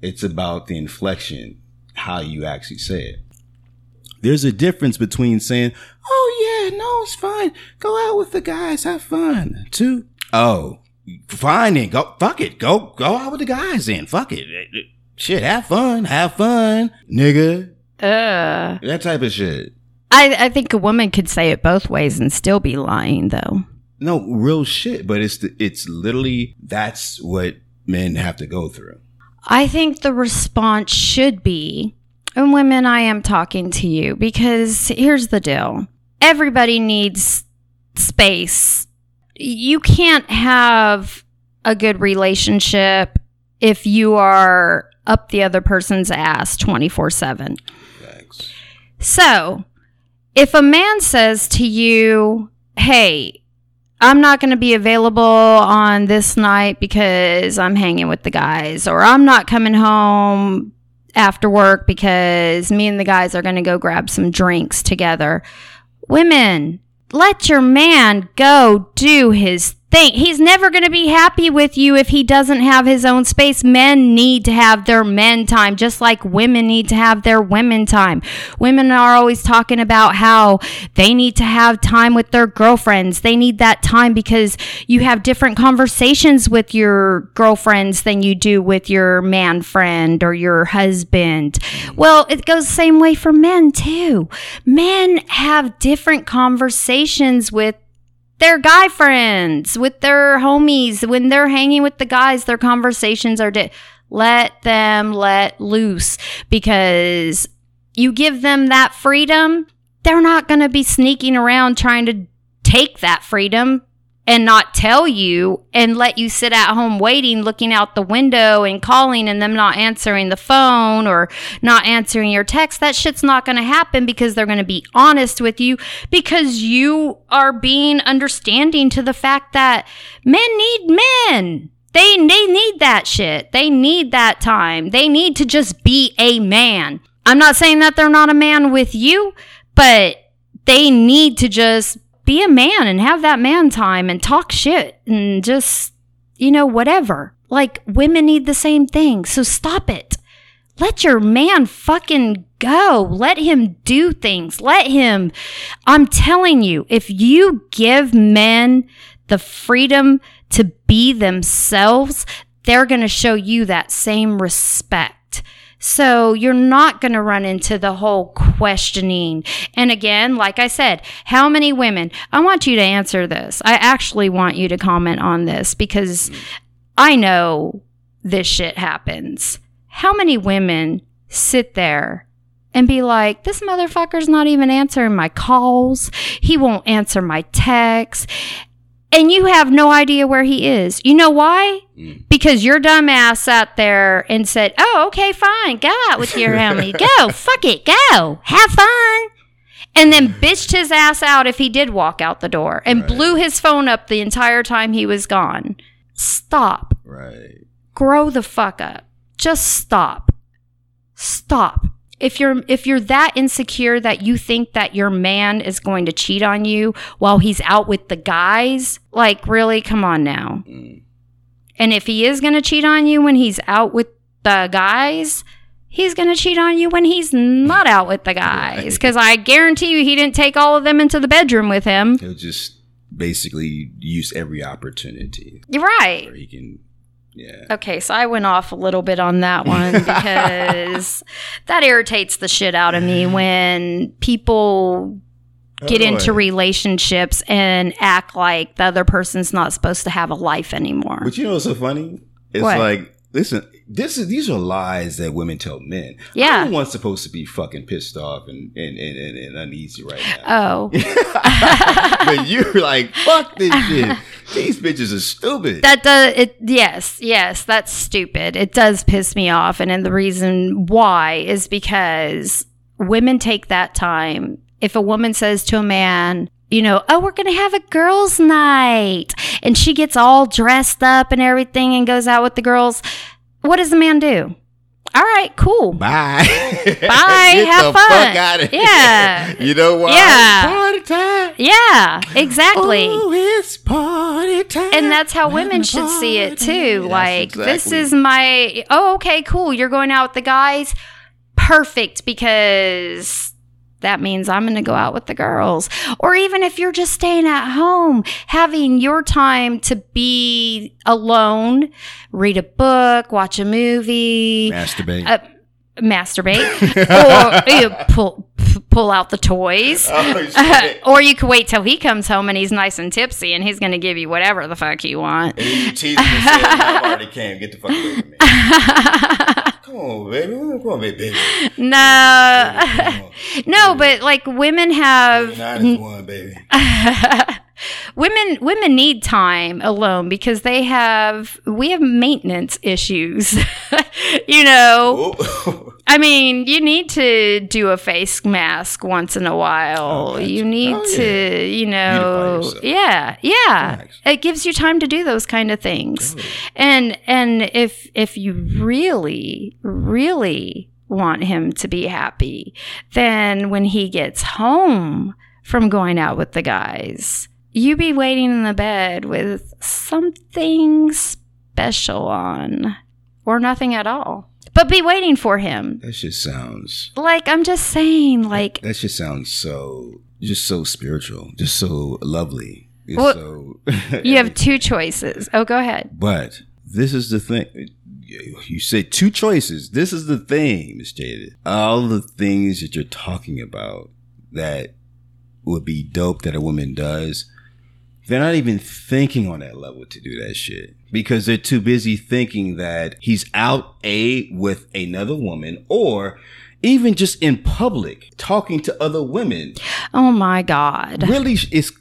it's about the inflection, how you actually say it. There's a difference between saying, Oh yeah, no, it's fine. Go out with the guys, have fun. To, oh, fine then, go, fuck it. Go, go out with the guys then. Fuck it. Shit, have fun, have fun, nigga. Ugh. That type of shit. I, I think a woman could say it both ways and still be lying, though. No, real shit. But it's the, it's literally that's what men have to go through. I think the response should be, and women, I am talking to you because here's the deal everybody needs space. You can't have a good relationship if you are up the other person's ass 24 7. So, if a man says to you, hey, I'm not going to be available on this night because I'm hanging with the guys, or I'm not coming home after work because me and the guys are going to go grab some drinks together. Women, let your man go do his thing. He's never going to be happy with you if he doesn't have his own space. Men need to have their men time, just like women need to have their women time. Women are always talking about how they need to have time with their girlfriends. They need that time because you have different conversations with your girlfriends than you do with your man friend or your husband. Well, it goes the same way for men too. Men have different conversations with their guy friends, with their homies. When they're hanging with the guys, their conversations are di- let them let loose because you give them that freedom, they're not going to be sneaking around trying to take that freedom and not tell you and let you sit at home waiting, looking out the window and calling and them not answering the phone or not answering your text. That shit's not going to happen because they're going to be honest with you because you are being understanding to the fact that men need men. They they need that shit. They need that time. They need to just be a man. I'm not saying that they're not a man with you, but they need to just be a man and have that man time and talk shit and just you know whatever. Like women need the same thing. So stop it. Let your man fucking go. Let him do things. Let him. I'm telling you, if you give men the freedom to be themselves, they're going to show you that same respect. So you're not going to run into the whole questioning. And again, like I said, how many women? I want you to answer this. I actually want you to comment on this because I know this shit happens. How many women sit there and be like, this motherfucker's not even answering my calls. He won't answer my texts. And you have no idea where he is. You know why? Mm. Because your dumb ass sat there and said, oh, okay, fine. Go out with your homie. Go. Fuck it. Go. Have fun. And then bitched his ass out if he did walk out the door and blew his phone up the entire time he was gone. Stop Right. grow the fuck up. Just stop. Stop. If you're if you're that insecure that you think that your man is going to cheat on you while he's out with the guys, like really come on now. Mm. And if he is going to cheat on you when he's out with the guys, he's going to cheat on you when he's not out with the guys cuz I guarantee you he didn't take all of them into the bedroom with him. He'll just basically use every opportunity You're right. where he can. Yeah. Okay, so I went off a little bit on that one because that irritates the shit out of me when people get Oh, into relationships and act like the other person's not supposed to have a life anymore. But you know what's so funny? It's What? like, listen, this is these are lies that women tell men. Yeah. I'm the one supposed to be fucking pissed off and and, and, and, and uneasy right now. Oh, but you're like, fuck this shit. These bitches are stupid. that does it. Yes, yes, that's stupid. It does piss me off, and, and the reason why is because women take that time. If a woman says to a man, you know, oh, we're going to have a girls' night, and she gets all dressed up and everything and goes out with the girls, what does the man do? All right, cool. Bye. Bye. Have fun. fuck out of Yeah. You know why? Yeah. Party time. Yeah, exactly. Oh, it's party time. And that's how women should see it too. Yes, like, this is my, oh, okay, cool. You're going out with the guys. Perfect, because that means I'm going to go out with the girls. Or even if you're just staying at home, having your time to be alone, read a book, watch a movie, masturbate. uh, masturbate, or you pull, pull out the toys. oh, or you could wait till he comes home and he's nice and tipsy and he's going to give you whatever the fuck you want. And you tease me and say, "I already came. Get the fuck away from me. Come on, baby. Come on, baby. baby. no. On. no, but like women have Nine one, baby. women women need time alone because they have we have maintenance issues. you know. I mean, you need to do a face mask once in a while. Oh, gotcha. you need Oh, yeah. to, you know, yourself. yeah, yeah. It gives you time to do those kind of things. And and if if you really really want him to be happy, then when he gets home from going out with the guys, you be waiting in the bed with something special on or nothing at all. But be waiting for him. That just sounds. Like I'm just saying like That just sounds so just so spiritual, just so lovely. It's Well, so. you have two choices. Oh, go ahead. But this is the thing. You say two choices. This is the thing, Miss Jaded. All the things that you're talking about that would be dope that a woman does, they're not even thinking on that level to do that shit because they're too busy thinking that he's out a with another woman or even just in public talking to other women. Oh my god. really it's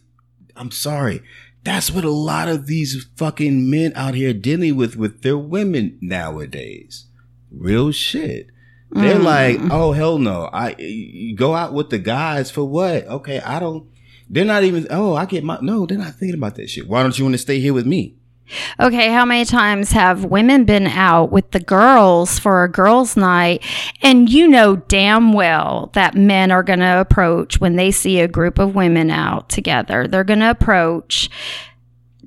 i'm sorry. That's what a lot of these fucking men out here dealing with with their women nowadays. Real shit. They're mm. like oh hell no. I go out with the guys for what? Okay i don't they're not even oh i get my no they're not thinking about that shit why don't you want to stay here with me Okay, how many times have women been out with the girls for a girls' night and you know damn well that men are going to approach when they see a group of women out together? They're going to approach.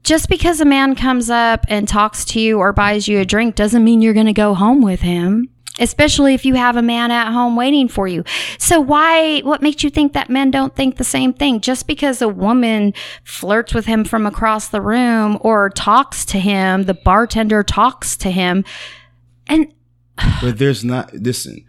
Just because a man comes up and talks to you or buys you a drink doesn't mean you're going to go home with him. Especially if you have a man at home waiting for you. So why, what makes you think that men don't think the same thing? Just because a woman flirts with him from across the room or talks to him, the bartender talks to him. And But there's not listen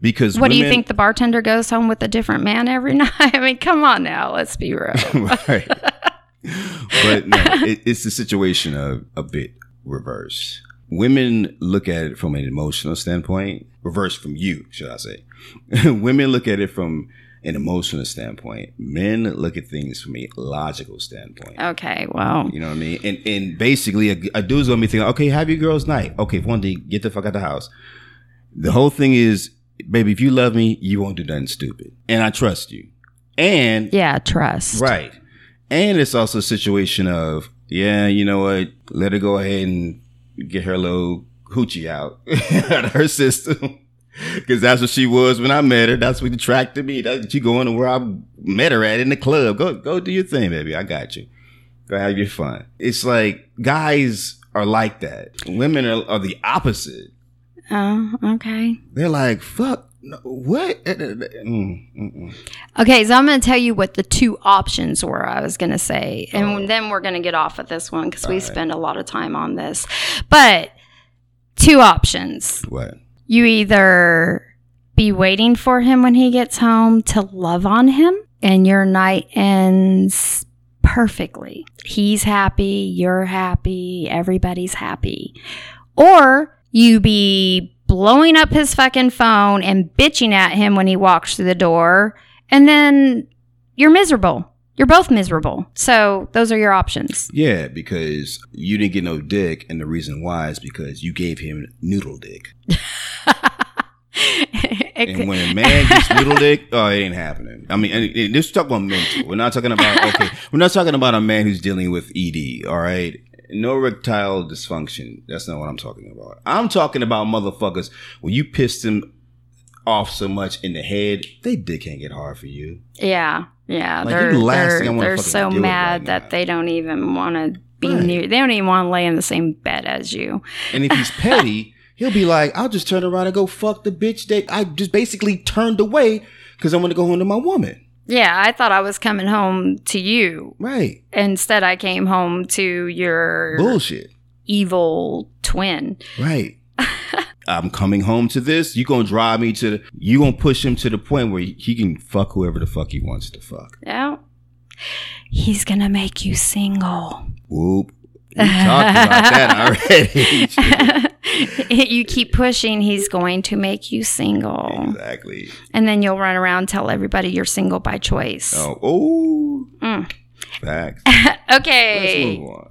because what do you think? The bartender goes home with a different man every night? I mean, come on now, let's be real. right. but no, it, it's the situation of a bit reverse. Women look at it from an emotional standpoint, reverse from you, should I say. Women look at it from an emotional standpoint. Men look at things from a logical standpoint. Okay, well, You know what I mean? And and basically, a, a dude's gonna be thinking, okay, have your girls' night. Okay, one thing, get the fuck out of the house. The whole thing is, baby, if you love me, you won't do nothing stupid, and I trust you. And yeah, trust. Right. And it's also a situation of, yeah, you know what? Let her go ahead and get her little hoochie out, out of her system. Cause that's what she was when I met her. That's what attracted me. That's what you going to where I met her at in the club. Go, go do your thing, baby. I got you. Go have your fun. It's like guys are like that. Women are, are the opposite. Oh, okay. They're like, fuck, no, what? Mm, mm, mm. Okay, so I'm going to tell you what the two options were. I was going to say, and then we're going to get off of this one because we spend a lot of time on this. But two options. What? You either be waiting for him when he gets home to love on him, and your night ends perfectly. He's happy, you're happy, everybody's happy. Or you be blowing up his fucking phone and bitching at him when he walks through the door, and then you're miserable. You're both miserable. So those are your options. Yeah, because you didn't get no dick, and the reason why is because you gave him noodle dick. And when a man gets noodle dick, oh, it ain't happening. I mean, and, and this is talking about mental. We're not talking about okay. We're not talking about a man who's dealing with ED. All right, no erectile dysfunction. That's not what I'm talking about. I'm talking about motherfuckers when you pissed them off so much in the head, they dick can't get hard for you. Yeah, yeah. Like, they're they're, they're so mad right that now. they don't even want to be Right. near. They don't even want to lay in the same bed as you. And if he's petty, he'll be like, I'll just turn around and go fuck the bitch that I just basically turned away because I want to go home to my woman. Yeah, I thought I was coming home to you. Right. Instead, I came home to your Bullshit. evil twin. Right. I'm coming home to this. You gonna drive me to the, you gonna push him to the point where he can fuck whoever the fuck he wants to fuck. Yeah. He's gonna make you single. Whoop. We talked about that already. you keep pushing, he's going to make you single. exactly. And then you'll run around and tell everybody you're single by choice. Oh, oh. Mm. Facts. Let's Okay. move on.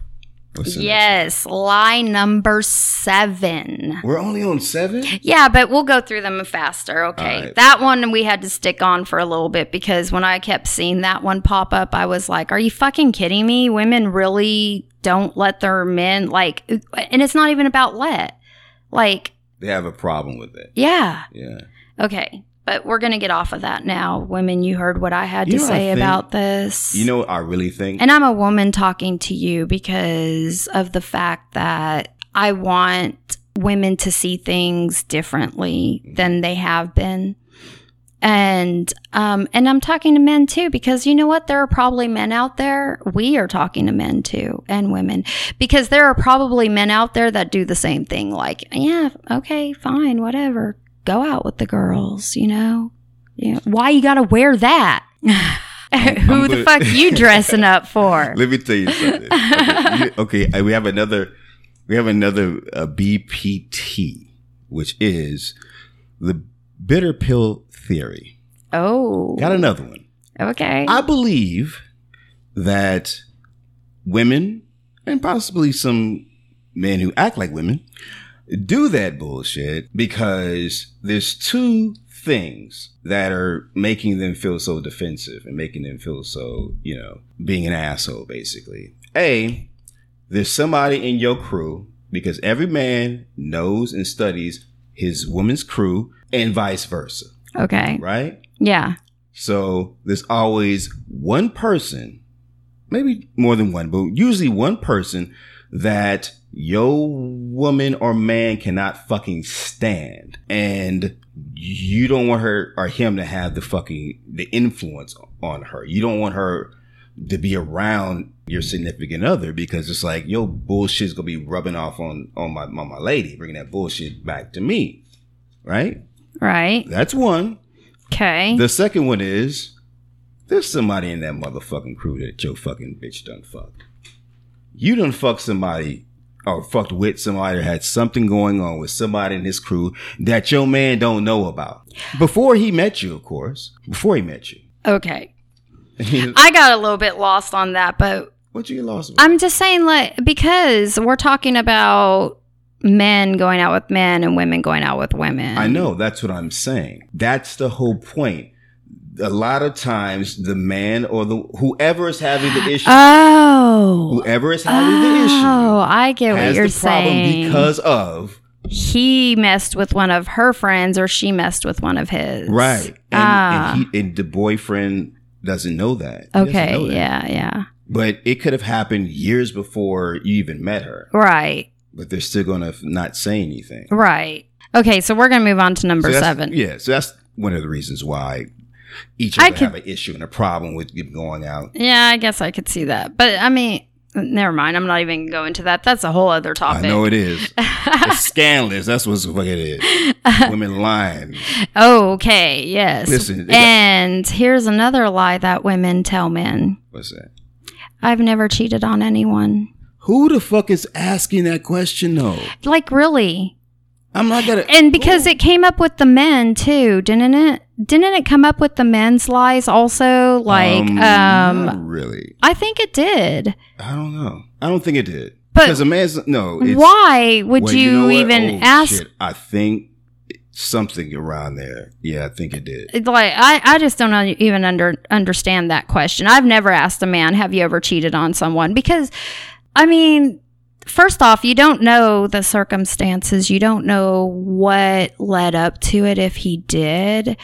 Yes, lie number seven. We're only on seven? Yeah, but we'll go through them faster. Okay. Right. That one we had to stick on for a little bit because when I kept seeing that one pop up, I was like, are you fucking kidding me? Women really don't let their men, like, and it's not even about let. Like, They have a problem with it. yeah. Yeah. Okay. But we're going to get off of that now. Women, you heard what I had You to know what I say think? about this. You know what I really think? And I'm a woman talking to you because of the fact that I want women to see things differently mm-hmm. than they have been. And um and I'm talking to men too because you know what there are probably men out there we are talking to men too and women because there are probably men out there that do the same thing like yeah okay fine whatever go out with the girls you know yeah why you got to wear that who the fuck you dressing up for Let me tell you something. Okay, okay, we have another. We have another uh, BPT, which is the bitter pill theory. oh Got another one. okay I believe that women and possibly some men who act like women do that bullshit because there's two things that are making them feel so defensive and making them feel so, you know, being an asshole basically. A, there's somebody in your crew because every man knows and studies his woman's crew and vice versa, Okay. right? Yeah. So there's always one person, maybe more than one, but usually one person that your woman or man cannot fucking stand. And you don't want her or him to have the fucking, the influence on her. You don't want her to be around your significant other because it's like, yo, bullshit's gonna be rubbing off on, on my, on my lady, bringing that bullshit back to me. Right? Right. That's one. Okay. The second one is there's somebody in that motherfucking crew that your fucking bitch done fucked. You done fucked somebody or fucked with somebody or had something going on with somebody in his crew that your man don't know about. Before he met you, of course. Before he met you. okay. I got a little bit lost on that, but what you get lost with? I'm just saying, like, because we're talking about men going out with men and women going out with women. I know, that's what I'm saying. That's the whole point. A lot of times the man or the whoever is having the issue, Oh. whoever is having the issue Oh, I get what you're saying. because of he messed with one of her friends or she messed with one of his. Right. And, Ah. and, he, and the boyfriend doesn't know that. He Okay. know that. Yeah. Yeah. But it could have happened years before you even met her. Right. But they're still going to not say anything. Right. Okay. So we're going to move on to number So seven. Yeah. So that's one of the reasons why each I of them could- have an issue and a problem with it going out. Yeah, I guess I could see that. But I mean, never mind. I'm not even going to go into that. That's a whole other topic. I know it is. it's scandalous. That's what the fuck it is. Women lying. Oh, okay. Yes. Listen, it got- and here's another lie that women tell men What's that? I've never cheated on anyone. Who the fuck is asking that question though? Like, really? I'm not gonna. And because it came up with the men too, didn't it? Didn't it come up with the men's lies also? Like, um, not really. I think it did. I don't know. I don't think it did. But because a man's no. Why would well, you, know even Oh, ask? shit. I think something around there. Yeah, I think it did. Like I, I just don't even under understand that question. I've never asked a man, "Have you ever cheated on someone?" Because, I mean, first off, you don't know the circumstances. You don't know what led up to it if he did,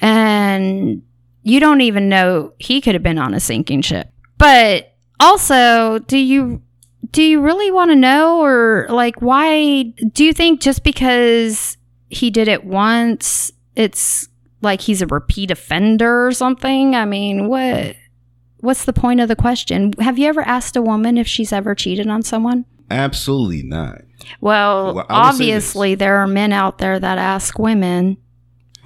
and you don't even know he could have been on a sinking ship. But also, do you do you really want to know or like why do you think just because he did it once it's like he's a repeat offender or something i mean what what's the point of the question have you ever asked a woman if she's ever cheated on someone Absolutely not. well, Well, I would say obviously there are men out there that ask women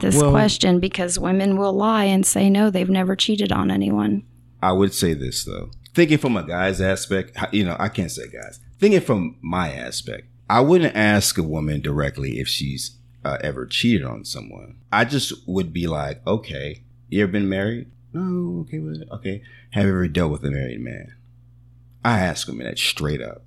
this Well- question because women will lie and say no they've never cheated on anyone I would say this though. Thinking from a guy's aspect, you know, I can't say guys. Thinking from my aspect, I wouldn't ask a woman directly if she's uh, ever cheated on someone. I just would be like, okay, you ever been married? No, okay, okay. Have you ever dealt with a married man? I ask women that straight up.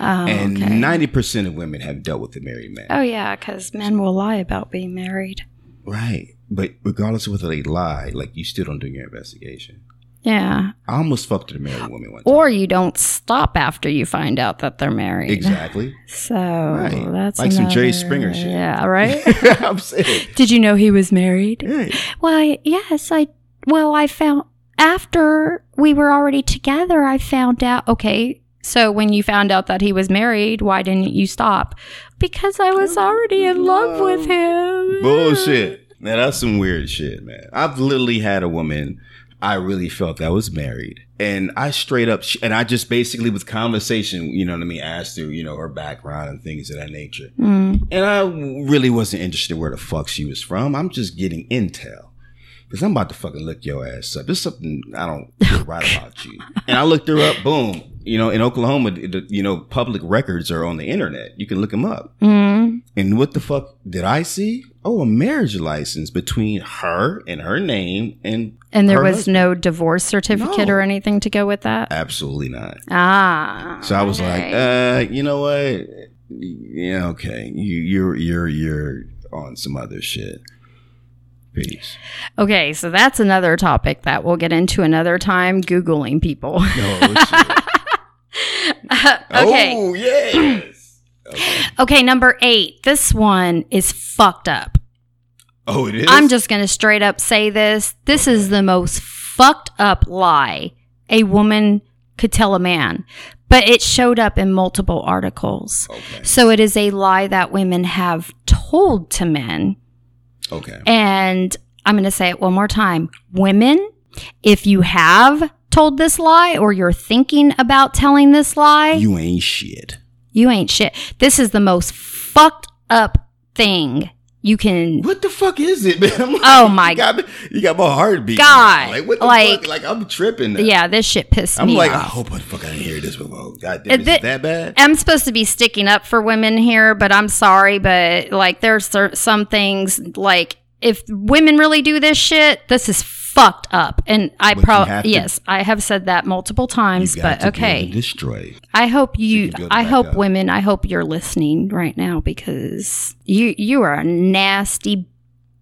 oh, and okay. 90% of women have dealt with a married man. oh yeah because men will lie about being married Right. But regardless of whether they lie, like you still don't do your investigation. yeah I almost fucked a married woman time. or you don't stop after you find out that they're married exactly. So Right. that's Like some Jerry another- Springer shit. Yeah, right. I'm saying. Did you know he was married? Right. Why, yes, I. Well, I found after we were already together. I found out. Okay, so when you found out that he was married, why didn't you stop? Because I was already in love with him. Bullshit. Now that's some weird shit, man. I've literally had a woman I really felt that was married. And I straight up, and I just basically with conversation, you know what I mean, asked her, you know, her background and things of that nature. Mm. And I really wasn't interested where the fuck she was from. I'm just getting intel. Cause I'm about to fucking look your ass up. There's something I don't feel right about you. And I looked her up. Boom. You know, in Oklahoma, the, you know, public records are on the internet. You can look them up. Mm. And what the fuck did I see? Oh, a marriage license between her and her name and And there her was husband. no divorce certificate No. or anything to go with that. absolutely not. Ah. So I was okay. like, uh, you know what? Yeah, okay. You you're you're you're on some other shit. Okay, so that's another topic that we'll get into another time. Googling people. No shit. Uh, okay. Oh yes. okay. Okay, number eight. This one is fucked up. Oh, it is. I'm just going to straight up say this. This is the most fucked up lie a woman could tell a man, but it showed up in multiple articles. okay. So it is a lie that women have told to men. Okay. And I'm going to say it one more time. Women, if you have told this lie or you're thinking about telling this lie, you, You ain't shit. You ain't shit. This is the most fucked up thing you can. What the fuck is it, man? Like, Oh, my- You got, you got my heart beating. God. Like what the like- fuck? Like I'm tripping. Now. Yeah, this shit pissed I'm me like, I hope the fuck I didn't hear this before. God damn, is it that bad? I'm supposed to be sticking up for women here, but I'm sorry, but like there's some things like if women really do this shit, this is fucked up. And I probably yes, I have said that multiple times, but okay. to Destroy. I hope you, you can build it I hope up. women, I hope you're listening right now because you you are a nasty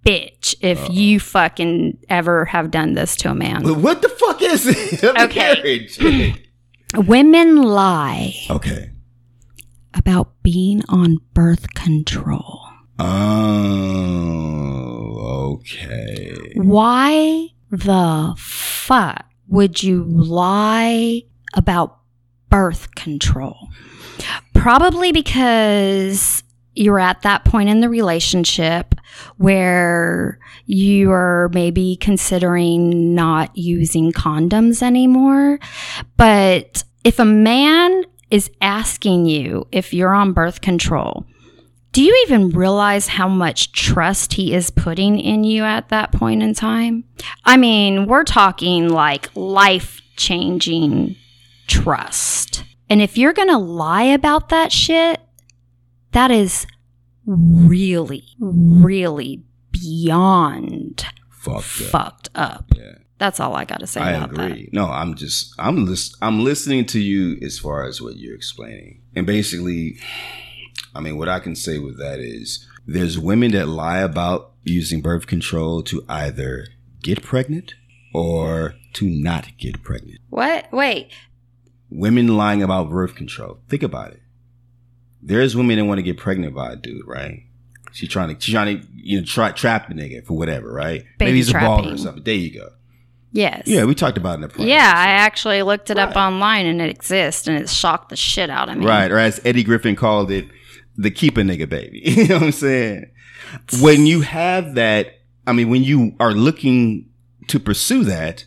bitch if you fucking ever have done this to a man. What the fuck is it? Okay. Women lie okay. about being on birth control. Oh, okay. Why the fuck would you lie about birth control? Probably because you're at that point in the relationship where you are maybe considering not using condoms anymore. But if a man is asking you if you're on birth control, do you even realize how much trust he is putting in you at that point in time? I mean, we're talking like life changing trust. And if you're going to lie about that shit, that is really, really beyond Fucked up. fucked up. Yeah. That's all I got to say I about that. agree. No, I'm just I'm lis- I'm listening to you as far as what you're explaining. And basically, I mean, what I can say with that is there's women that lie about using birth control to either get pregnant or to not get pregnant. What? Wait. Women lying about birth control. Think about it. There's women that want to get pregnant by a dude, right? She trying to, she trying to, you know, try trap the nigga for whatever, right? Baby Maybe he's a baller or trapping. something. There you go. Yes. Yeah, we talked about it in the Yeah, I actually looked it up online and it exists and it shocked the shit out of me. Right, or as Eddie Griffin called it, the keep a nigga baby. you know what I'm saying? When you have that, I mean, when you are looking to pursue that,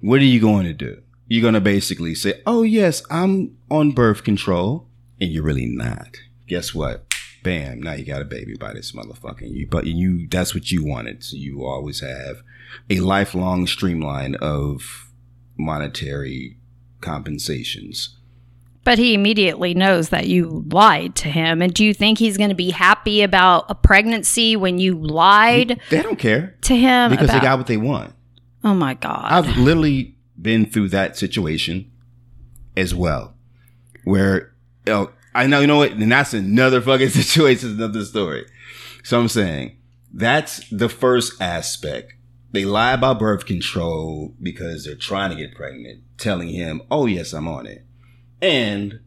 what are you going to do? You're going to basically say, oh, yes, I'm on birth control, and you're really not. Guess what? Bam, now you got a baby by this motherfucking You, but you, that's what you wanted. So you always have a lifelong streamline of monetary compensations. But he immediately knows that you lied to him. And do you think he's going to be happy about a pregnancy when you lied They don't care to him? because about- they got what they want. oh my God. I've literally been through that situation as well, where you know, I know you know what, and that's another fucking situation, another story. So I'm saying that's the first aspect. They lie about birth control because they're trying to get pregnant, telling him, "Oh yes, I'm on it." And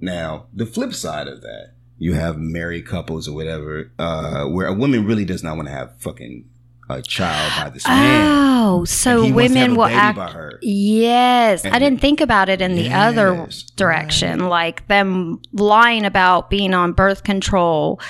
now the flip side of that, you have married couples or whatever, uh, where a woman really does not want to have fucking a child by this man. Oh, And so he wants to have women will act. by her. Yes, I didn't think about it in the other Yes, direction, like them lying about being on birth control.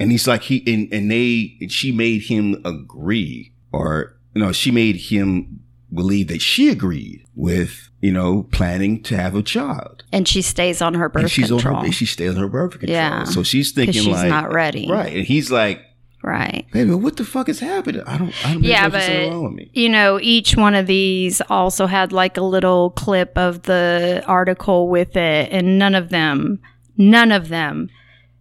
And he's like he and, and they and she made him agree or you know, she made him believe that she agreed with, you know, planning to have a child. And she stays on her birth and she's control. on her she stays on her birth control. Yeah, So she's thinking she's like not ready. Right. And he's like, right. Baby, what the fuck is happening? I don't I don't Yeah, but wrong with me. you know, each one of these also had like a little clip of the article with it, and none of them, none of them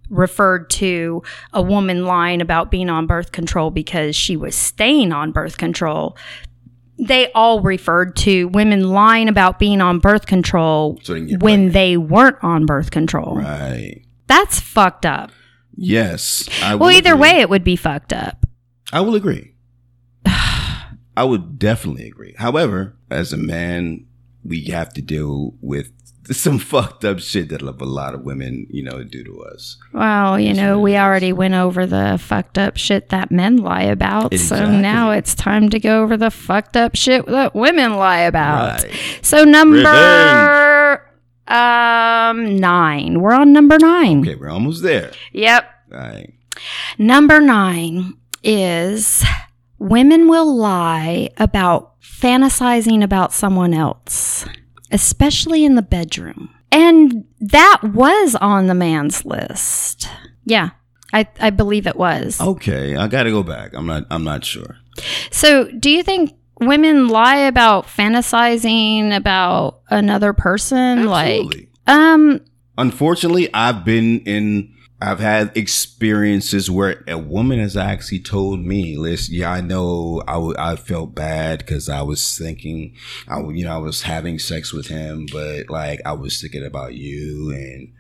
referred to a woman lying about being on birth control because she was staying on birth control. They all referred to women lying about being on birth control So they when pregnant. they weren't on birth control. Right. That's fucked up. Yes. I Well, either agree. way, it would be fucked up. I will agree. I would definitely agree. However, as a man, we have to deal with some fucked up shit that a lot of women, you know, do to us. Well, you know, we already went over the fucked up shit that men lie about. So now it's time to go over the fucked up shit that women lie about. Right. So number um 9. We're on number 9. Okay, we're almost there. Yep. All right. Number 9 is women will lie about fantasizing about someone else, especially in the bedroom. And that was on the man's list. Yeah. I, I believe it was. Okay, I got to go back. I'm not. I'm not sure. So, do you think women lie about fantasizing about another person? Absolutely. Like, um, Unfortunately, I've been in. I've had experiences where a woman has actually told me, "Listen, yeah, I know I, w- I felt bad because I was thinking, I w- you know I was having sex with him, but like I was thinking about you and."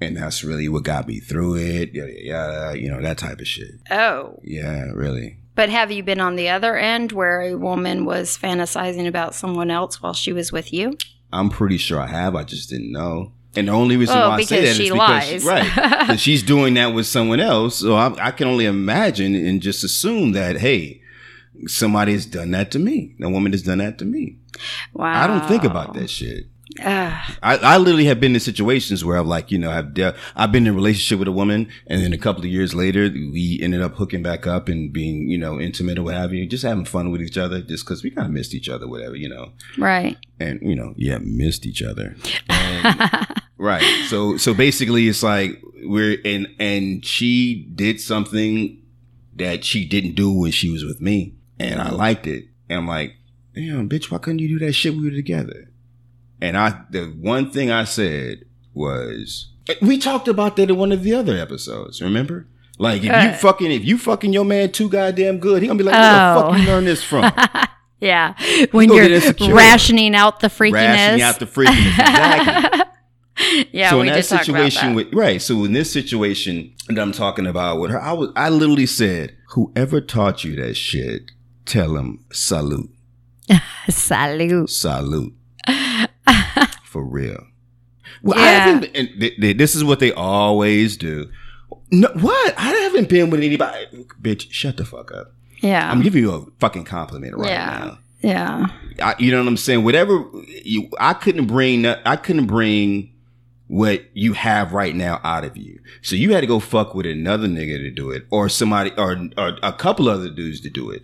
And that's really what got me through it. Yeah, yeah, you know that type of shit. oh. Yeah, really. But have you been on the other end where a woman was fantasizing about someone else while she was with you? I'm pretty sure I have. I just didn't know. And the only reason Oh, why I say that is she because lies. right, she's doing that with someone else. So I, I can only imagine and just assume that hey, somebody has done that to me. A woman has done that to me. Wow. I don't think about that shit. Ugh. I, I literally have been in situations where I've like, you know, I've de- I've been in a relationship with a woman and then a couple of years later we ended up hooking back up and being, you know, intimate or what have you, just having fun with each other just cause we kind of missed each other, whatever, you know right. and you know, yeah, missed each other. And, um, right. So so basically it's like we're and and she did something that she didn't do when she was with me. And I liked it. And I'm like, damn, bitch, why couldn't you do that shit when we were together? And I the one thing I said was we talked about that in one of the other episodes, remember? Like if you Uh. fucking if you fucking your man too goddamn good, he gonna be like, where Oh. the fuck you learn this from? Yeah. When you're rationing out the freakiness. Rationing out the freakiness. Exactly. yeah, so we in that did talk about situation that. with right so in this situation that i'm talking about with her i was i literally said whoever taught you that shit tell him salute Salute. salute for real well i haven't and th- th- this is what they always do no, what i haven't been with anybody bitch shut the fuck up Yeah. i'm giving you a fucking compliment right Yeah. now yeah. I, you know what I'm saying? Whatever you, I couldn't bring, I couldn't bring what you have right now out of you. So you had to go fuck with another nigga to do it, or somebody, or, or a couple other dudes to do it.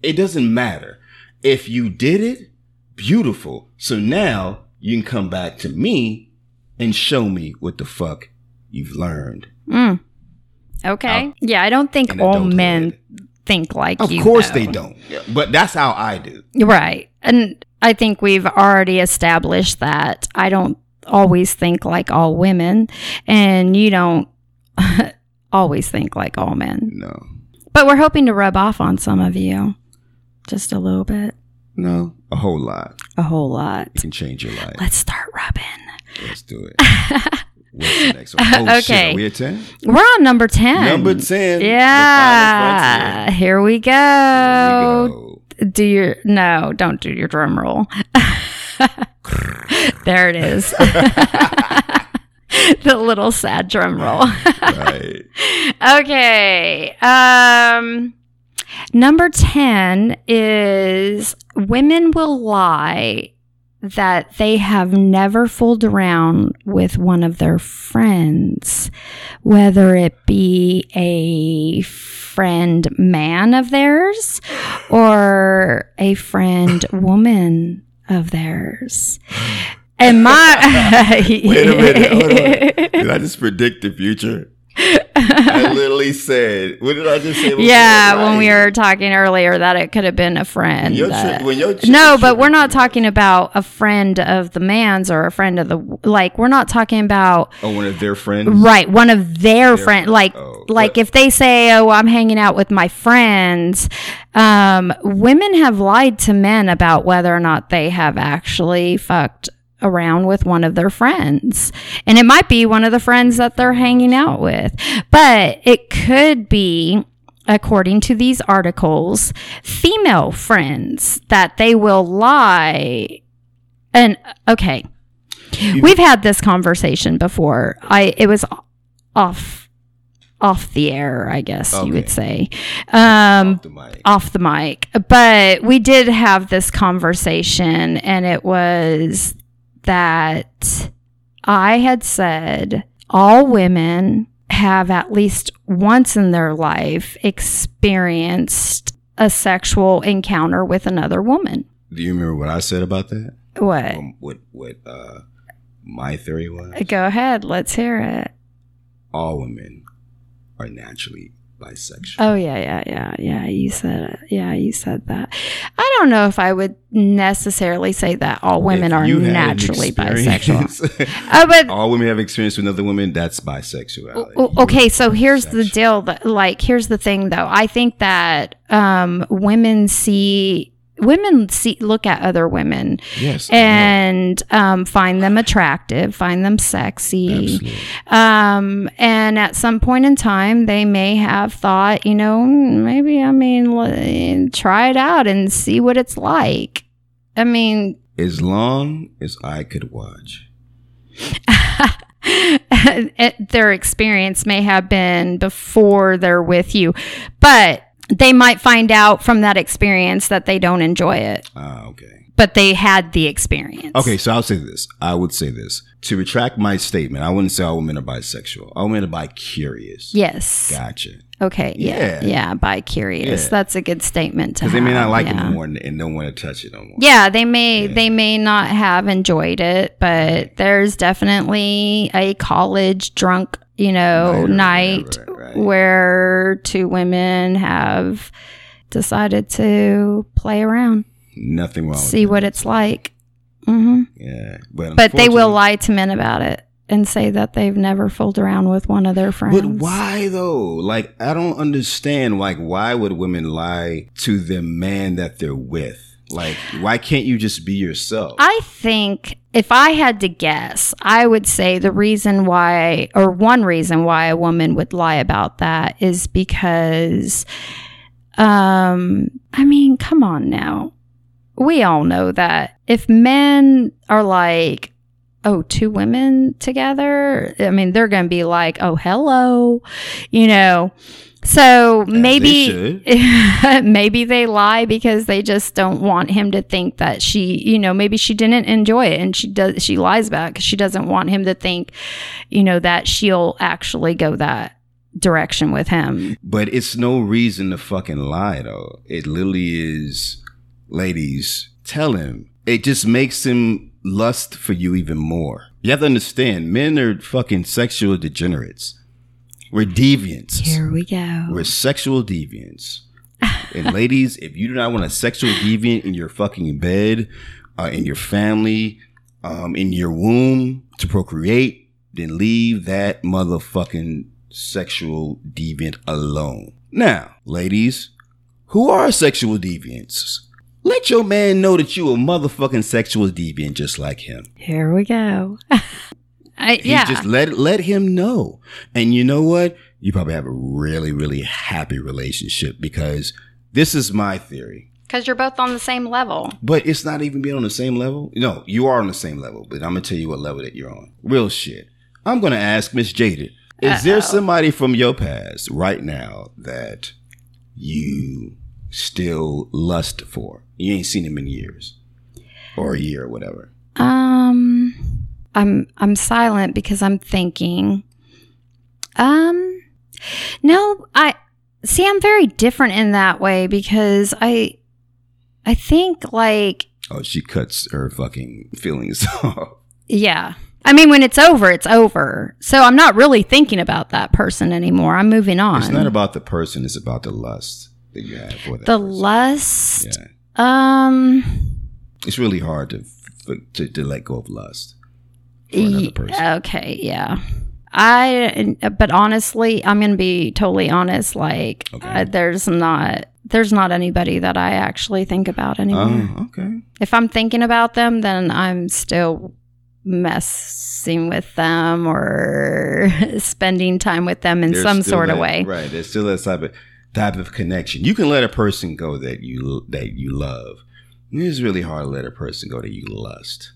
It doesn't matter. If you did it, beautiful. So now you can come back to me and show me what the fuck you've learned. Mm. Okay. yeah, I don't think all men think like Of you. course though. they don't, but that's how I do. Right. And I think we've already established that I don't always think like all women, and you don't always think like all men. No, But we're hoping to rub off on some of you just a little bit, no, a whole lot. a whole lot. It can change your life. Let's start rubbing. Let's do it. What's the next one? Oh, shit. Okay. Are we at 10? We're on number 10. Number 10. Yeah. Here we go. Here we go. Do your no, don't do your drum roll. there it is. the little sad drum roll. Right. okay. Um number 10 is women will lie that they have never fooled around with one of their friends, whether it be a friend man of theirs or a friend woman of theirs. And my Wait a minute. Hold on. Did I just predict the future? I literally said, what did I just say? Yeah, when we were talking earlier that it could have been a friend. Your that- tri- when your chick no, is but we're not talking about a friend of the man's or a friend of the like. We're not talking about Oh, one of their friends? right one of their, Their friend. friend. Like Oh, like but- if they say, "Oh, I'm hanging out with my friends," um, women have lied to men about whether or not they have actually fucked around with one of their friends. And it might be one of the friends that they're hanging out with. But it could be according to these articles, female friends that they will lie. And okay. We've had this conversation before. I it was off off the air, I guess you would say. Um Off the mic. off the mic. But we did have this conversation, and it was that I had said all women have at least once in their life experienced a sexual encounter with another woman. Do you remember what I said about that? What? Um, what what uh my theory was? Go ahead, let's hear it. All women are naturally bisexual. Oh yeah, yeah, yeah, yeah. You said. Yeah, you said that. I don't know if I would necessarily say that all women If are you had an naturally bisexual. Oh, but all women have experience with another woman. That's bisexuality. Okay so here's the deal that like here's the thing though i think that um women see women see look at other women Yes, and um, find them attractive find them sexy. Um and at some point in time they may have thought you know "Hmm, maybe i mean l- try it out and see what it's like. I mean as long as I could watch. their experience may have been before they're with you, but they might find out from that experience that they don't enjoy it, Ah, okay. but they had the experience. Okay, so I'll say this. I would say this. To retract my statement, I wouldn't say all women are bisexual. All women are bi-curious. Yes. Gotcha. Okay. Yeah. Yeah. Yeah. Bi curious. Yeah. That's a good statement to Because they may not like yeah. it more and, and don't want to touch it no more. Yeah, they may they may not have enjoyed it, but there's definitely a college drunk, you know, right, night right, right. where two women have decided to play around, Nothing wrong see what it's like. hmm. Yeah. But, But they will lie to men about it and say that they've never fooled around with one of their friends. But why though? Like I don't understand. Like why would women lie to the man that they're with? Like why can't you just be yourself? I think if I had to guess, I would say the reason why, or one reason why a woman would lie about that is because, um, I mean, come on now. We all know that if men are like, oh, two women together, I mean, they're going to be like, oh, hello, you know. So maybe maybe they lie because they just don't want him to think that she, you know, maybe she didn't enjoy it and she does she lies back because she doesn't want him to think, you know, that she'll actually go that direction with him. But it's no reason to fucking lie though. It literally is ladies, tell him. It just makes him lust for you even more. You have to understand, men are fucking sexual degenerates. We're deviants. Here we go. We're sexual deviants. and ladies, if you do not want a sexual deviant in your fucking bed, uh, in your family, um, in your womb to procreate, then leave that motherfucking sexual deviant alone. Now, ladies, who are sexual deviants? Let your man know that you a motherfucking sexual deviant just like him. Here we go. I, He yeah. just let let him know. And you know what? You probably have a really, really happy relationship because this is my theory. Because you're both on the same level. But it's not even being on the same level. No, you are on the same level, but I'm gonna tell you what level that you're on. Real shit. I'm gonna ask Miss Jaded. Is there somebody from your past right now that you still lust for? You ain't seen him in years. Or a year or whatever. Um, I'm I'm silent because I'm thinking. Um, no, I see. I'm very different in that way because I, I think like Oh, she cuts her fucking feelings off. yeah. I mean, when it's over, it's over. So I'm not really thinking about that person anymore. I'm moving on. It's not about the person, it's about the lust that you have for that the person. lust. Yeah. Um. It's really hard to, to to let go of lust another person. Okay, yeah. I but honestly, I'm going to be totally honest like Okay. there's not there's not anybody that I actually think about oh, anymore. Oh, okay. If I'm thinking about them, then I'm still messing with them or spending time with them in There's some sort of way. Right. There's still that type of type of connection. You can let a person go that you that you love. It's really hard to let a person go that you lust.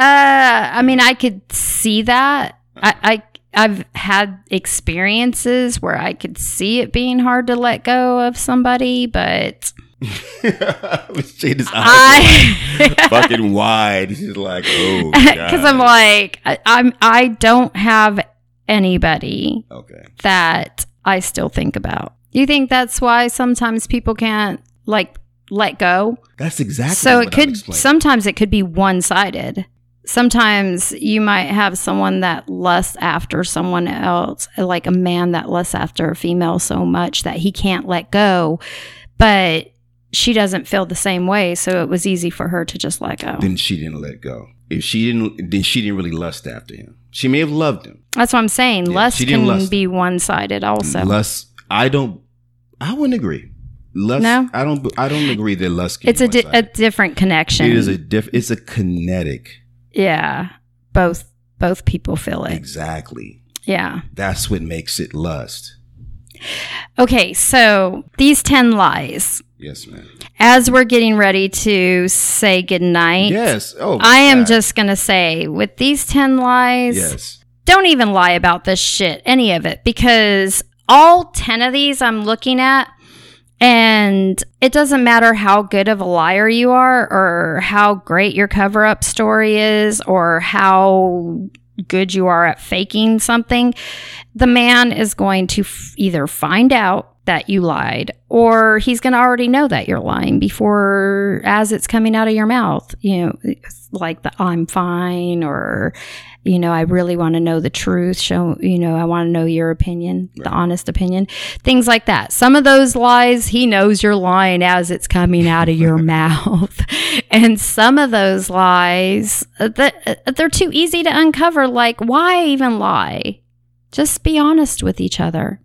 Uh, I mean, I could see that. I, I I've had experiences where I could see it being hard to let go of somebody, but Jada's eyes I fucking wide. She's like, oh, because I'm like I, I'm I don't have anybody okay. that I still think about. You think that's why sometimes people can't like let go? That's exactly. so what it could sometimes it could be one sided. Sometimes you might have someone that lusts after someone else, like a man that lusts after a female so much that he can't let go, but she doesn't feel the same way. So it was easy for her to just let go. Then she didn't let go. If she didn't, then she didn't really lust after him. She may have loved him. That's what I'm saying. Yeah, lust can lust. be one sided also. Lust. I don't. I wouldn't agree. Lust. No? I don't. I don't agree that lust. Can it's a, di- a different connection. It is a diff. It's a kinetic. Yeah. Both both people feel it. Exactly. Yeah. That's what makes it lust. Okay, so these 10 lies. Yes, man. As we're getting ready to say goodnight, Yes. Oh, I am God. just going to say with these 10 lies, Yes. don't even lie about this shit, any of it, because all 10 of these I'm looking at, and it doesn't matter how good of a liar you are, or how great your cover up story is, or how good you are at faking something, the man is going to f- either find out that you lied or he's going to already know that you're lying before as it's coming out of your mouth you know like the i'm fine or you know i really want to know the truth show you know i want to know your opinion the honest opinion things like that. Some of those lies he knows you're lying as it's coming out of your mouth. And some of those lies uh, uh, they're too easy to uncover. Like why even lie? Just be honest with each other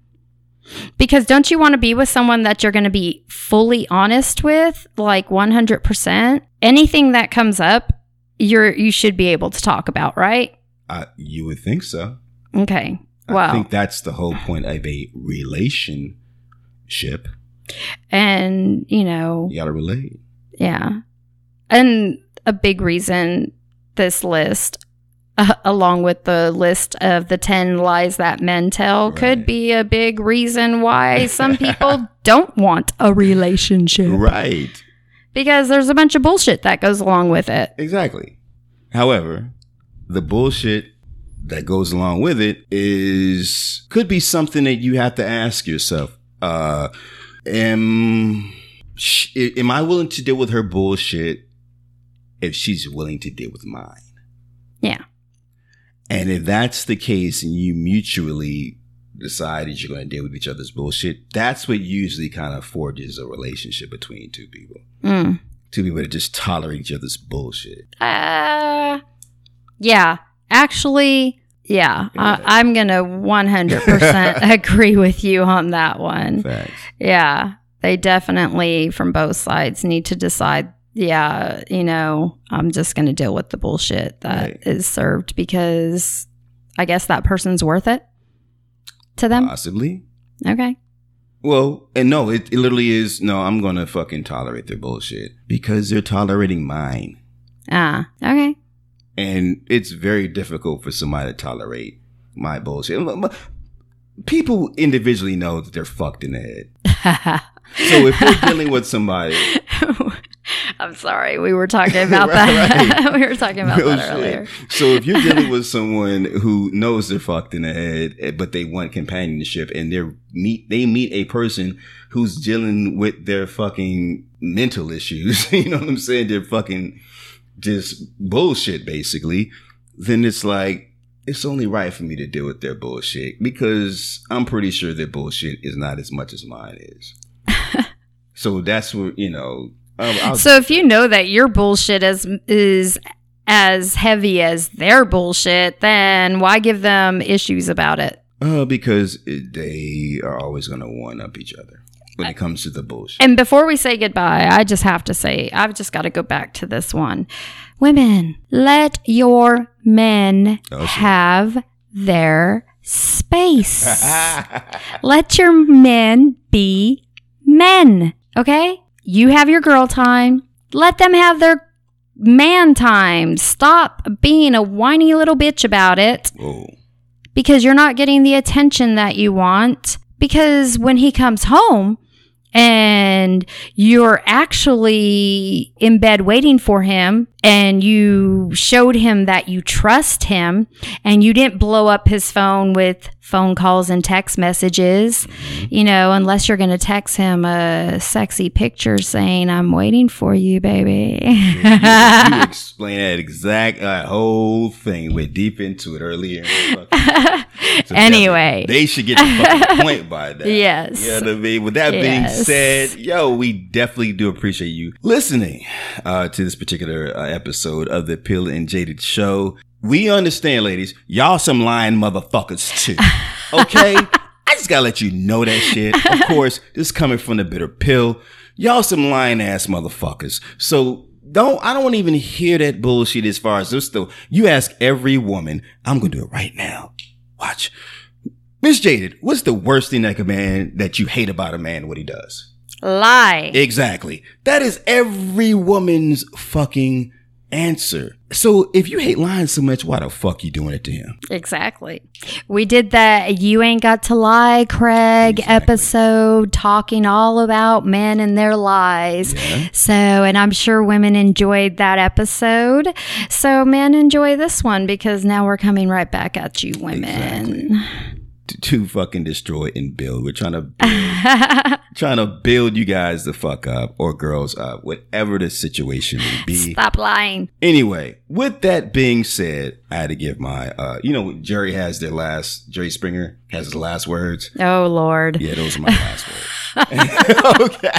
because don't you want to be with someone that you're going to be fully honest with like 100% anything that comes up you're you should be able to talk about right I, you would think so. okay Well, I think that's the whole point of a relationship. and you know You gotta relate. yeah and a big reason this list uh, along with the list of the 10 lies that men tell could be a big reason why some people don't want a relationship Right. because there's a bunch of bullshit that goes along with it Exactly. However, the bullshit that goes along with it is could be something that you have to ask yourself. Uh, am am I willing to deal with her bullshit if she's willing to deal with mine? Yeah. And if that's the case, and you mutually decide that you're going to deal with each other's bullshit, that's what usually kind of forges a relationship between two people. Mm. Two people that just tolerate each other's bullshit. Uh, yeah. Actually, yeah. Yeah. I, I'm going to 100% agree with you on that one. Facts. Yeah. They definitely, from both sides, need to decide. Yeah, you know, I'm just going to deal with the bullshit that is Right. served because I guess that person's worth it to them. Possibly. okay. Well, and no, it, it literally is. No, I'm gonna fucking tolerate their bullshit because they're tolerating mine, Ah, okay. and it's very difficult for somebody to tolerate my bullshit. People individually know that they're fucked in the head. So if we're dealing with somebody, I'm sorry. We were talking about Right, that. right. we were talking about Real that shit. earlier. So if you're dealing with someone who knows they're fucked in the head, eh, but they want companionship, and they're meet they meet a person who's dealing with their fucking mental issues, you know what I'm saying? They're fucking just bullshit, basically. Then it's like it's only right for me to deal with their bullshit because I'm pretty sure their bullshit is not as much as mine is. so that's where you know. I'll, So if you know that your bullshit is is as heavy as their bullshit, then why give them issues about it? Uh, because they are always going to one up each other when it comes to the bullshit. And before we say goodbye, I just have to say, I've just got to go back to this one. Women, let your men Oh, have their space. let your men be men, okay? You have your girl time. Let them have their man time. Stop being a whiny little bitch about it Whoa. because you're not getting the attention that you want. Because when he comes home and you're actually in bed waiting for him and you showed him that you trust him and you didn't blow up his phone with phone calls and text messages, you know, unless you're going to text him a sexy picture saying, I'm waiting for you, baby. you explain that exact uh, whole thing. Went deep into it earlier. So Anyway. they should get the point by that. Yes. You know what I mean? With that being said, yo, we definitely do appreciate you listening uh, to this particular uh, episode of the Pill and Jaded Show. We understand, ladies, y'all some lying motherfuckers too. Okay? I just gotta let you know that shit. Of course, this is coming from the bitter pill. Y'all some lying ass motherfuckers. So don't I don't want to even hear that bullshit as far as this though. You ask every woman, I'm gonna do it right now. Watch. Miss Jaded, what's the worst thing that a man that you hate about a man what he does? Lie. Exactly. That is every woman's fucking answer. So if you hate lying so much, why the fuck you doing it to him? Exactly. We did that You Ain't Got to Lie, Craig Exactly. episode talking all about men and their lies. Yeah. So, and I'm sure women enjoyed that episode. So, men, enjoy this one because now we're coming right back at you, women. to, to fucking destroy and build. We're trying to build, trying to build you guys the fuck up or girls up, whatever the situation may be. Stop lying. Anyway, with that being said, I had to give my, uh, you know, Jerry has their last, Jerry Springer has his last words. Oh, Lord. Yeah, those are my last words. okay.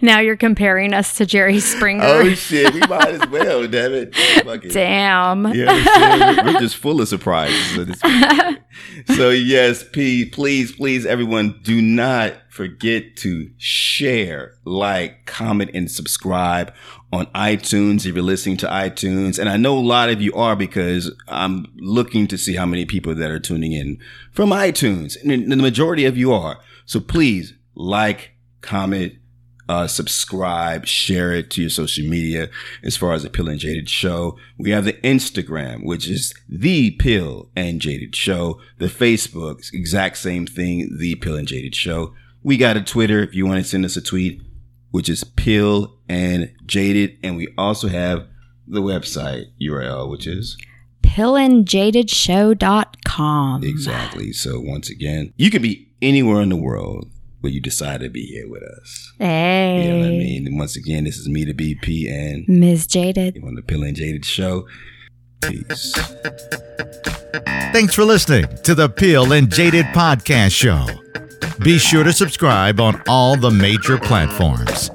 Now you're comparing us to Jerry Springer. Oh shit, we might as well, damn it. Fuck it. Damn. Yeah? We're- We're just full of surprises. so yes, P, please, please, everyone, do not forget to share, like, comment, and subscribe on iTunes if you're listening to iTunes. And I know a lot of you are because I'm looking to see how many people that are tuning in from iTunes. And the majority of you are. So please like, comment, uh, subscribe, share it to your social media. As far as the Pill and Jaded Show, we have the Instagram, which is the Pill and Jaded Show. The Facebook, exact same thing, the Pill and Jaded Show. We got a Twitter if you want to send us a tweet, which is Pill and Jaded, and we also have the website URL, which is pillandjadedshow.com. exactly. So once again, you can be anywhere in the world, but you decide to be here with us. Hey. You know what I mean? And once again, this is me, the BP, and Ms. Jaded. on the Pill and Jaded Show. Peace. Thanks for listening to the Pill and Jaded Podcast Show. Be sure to subscribe on all the major platforms.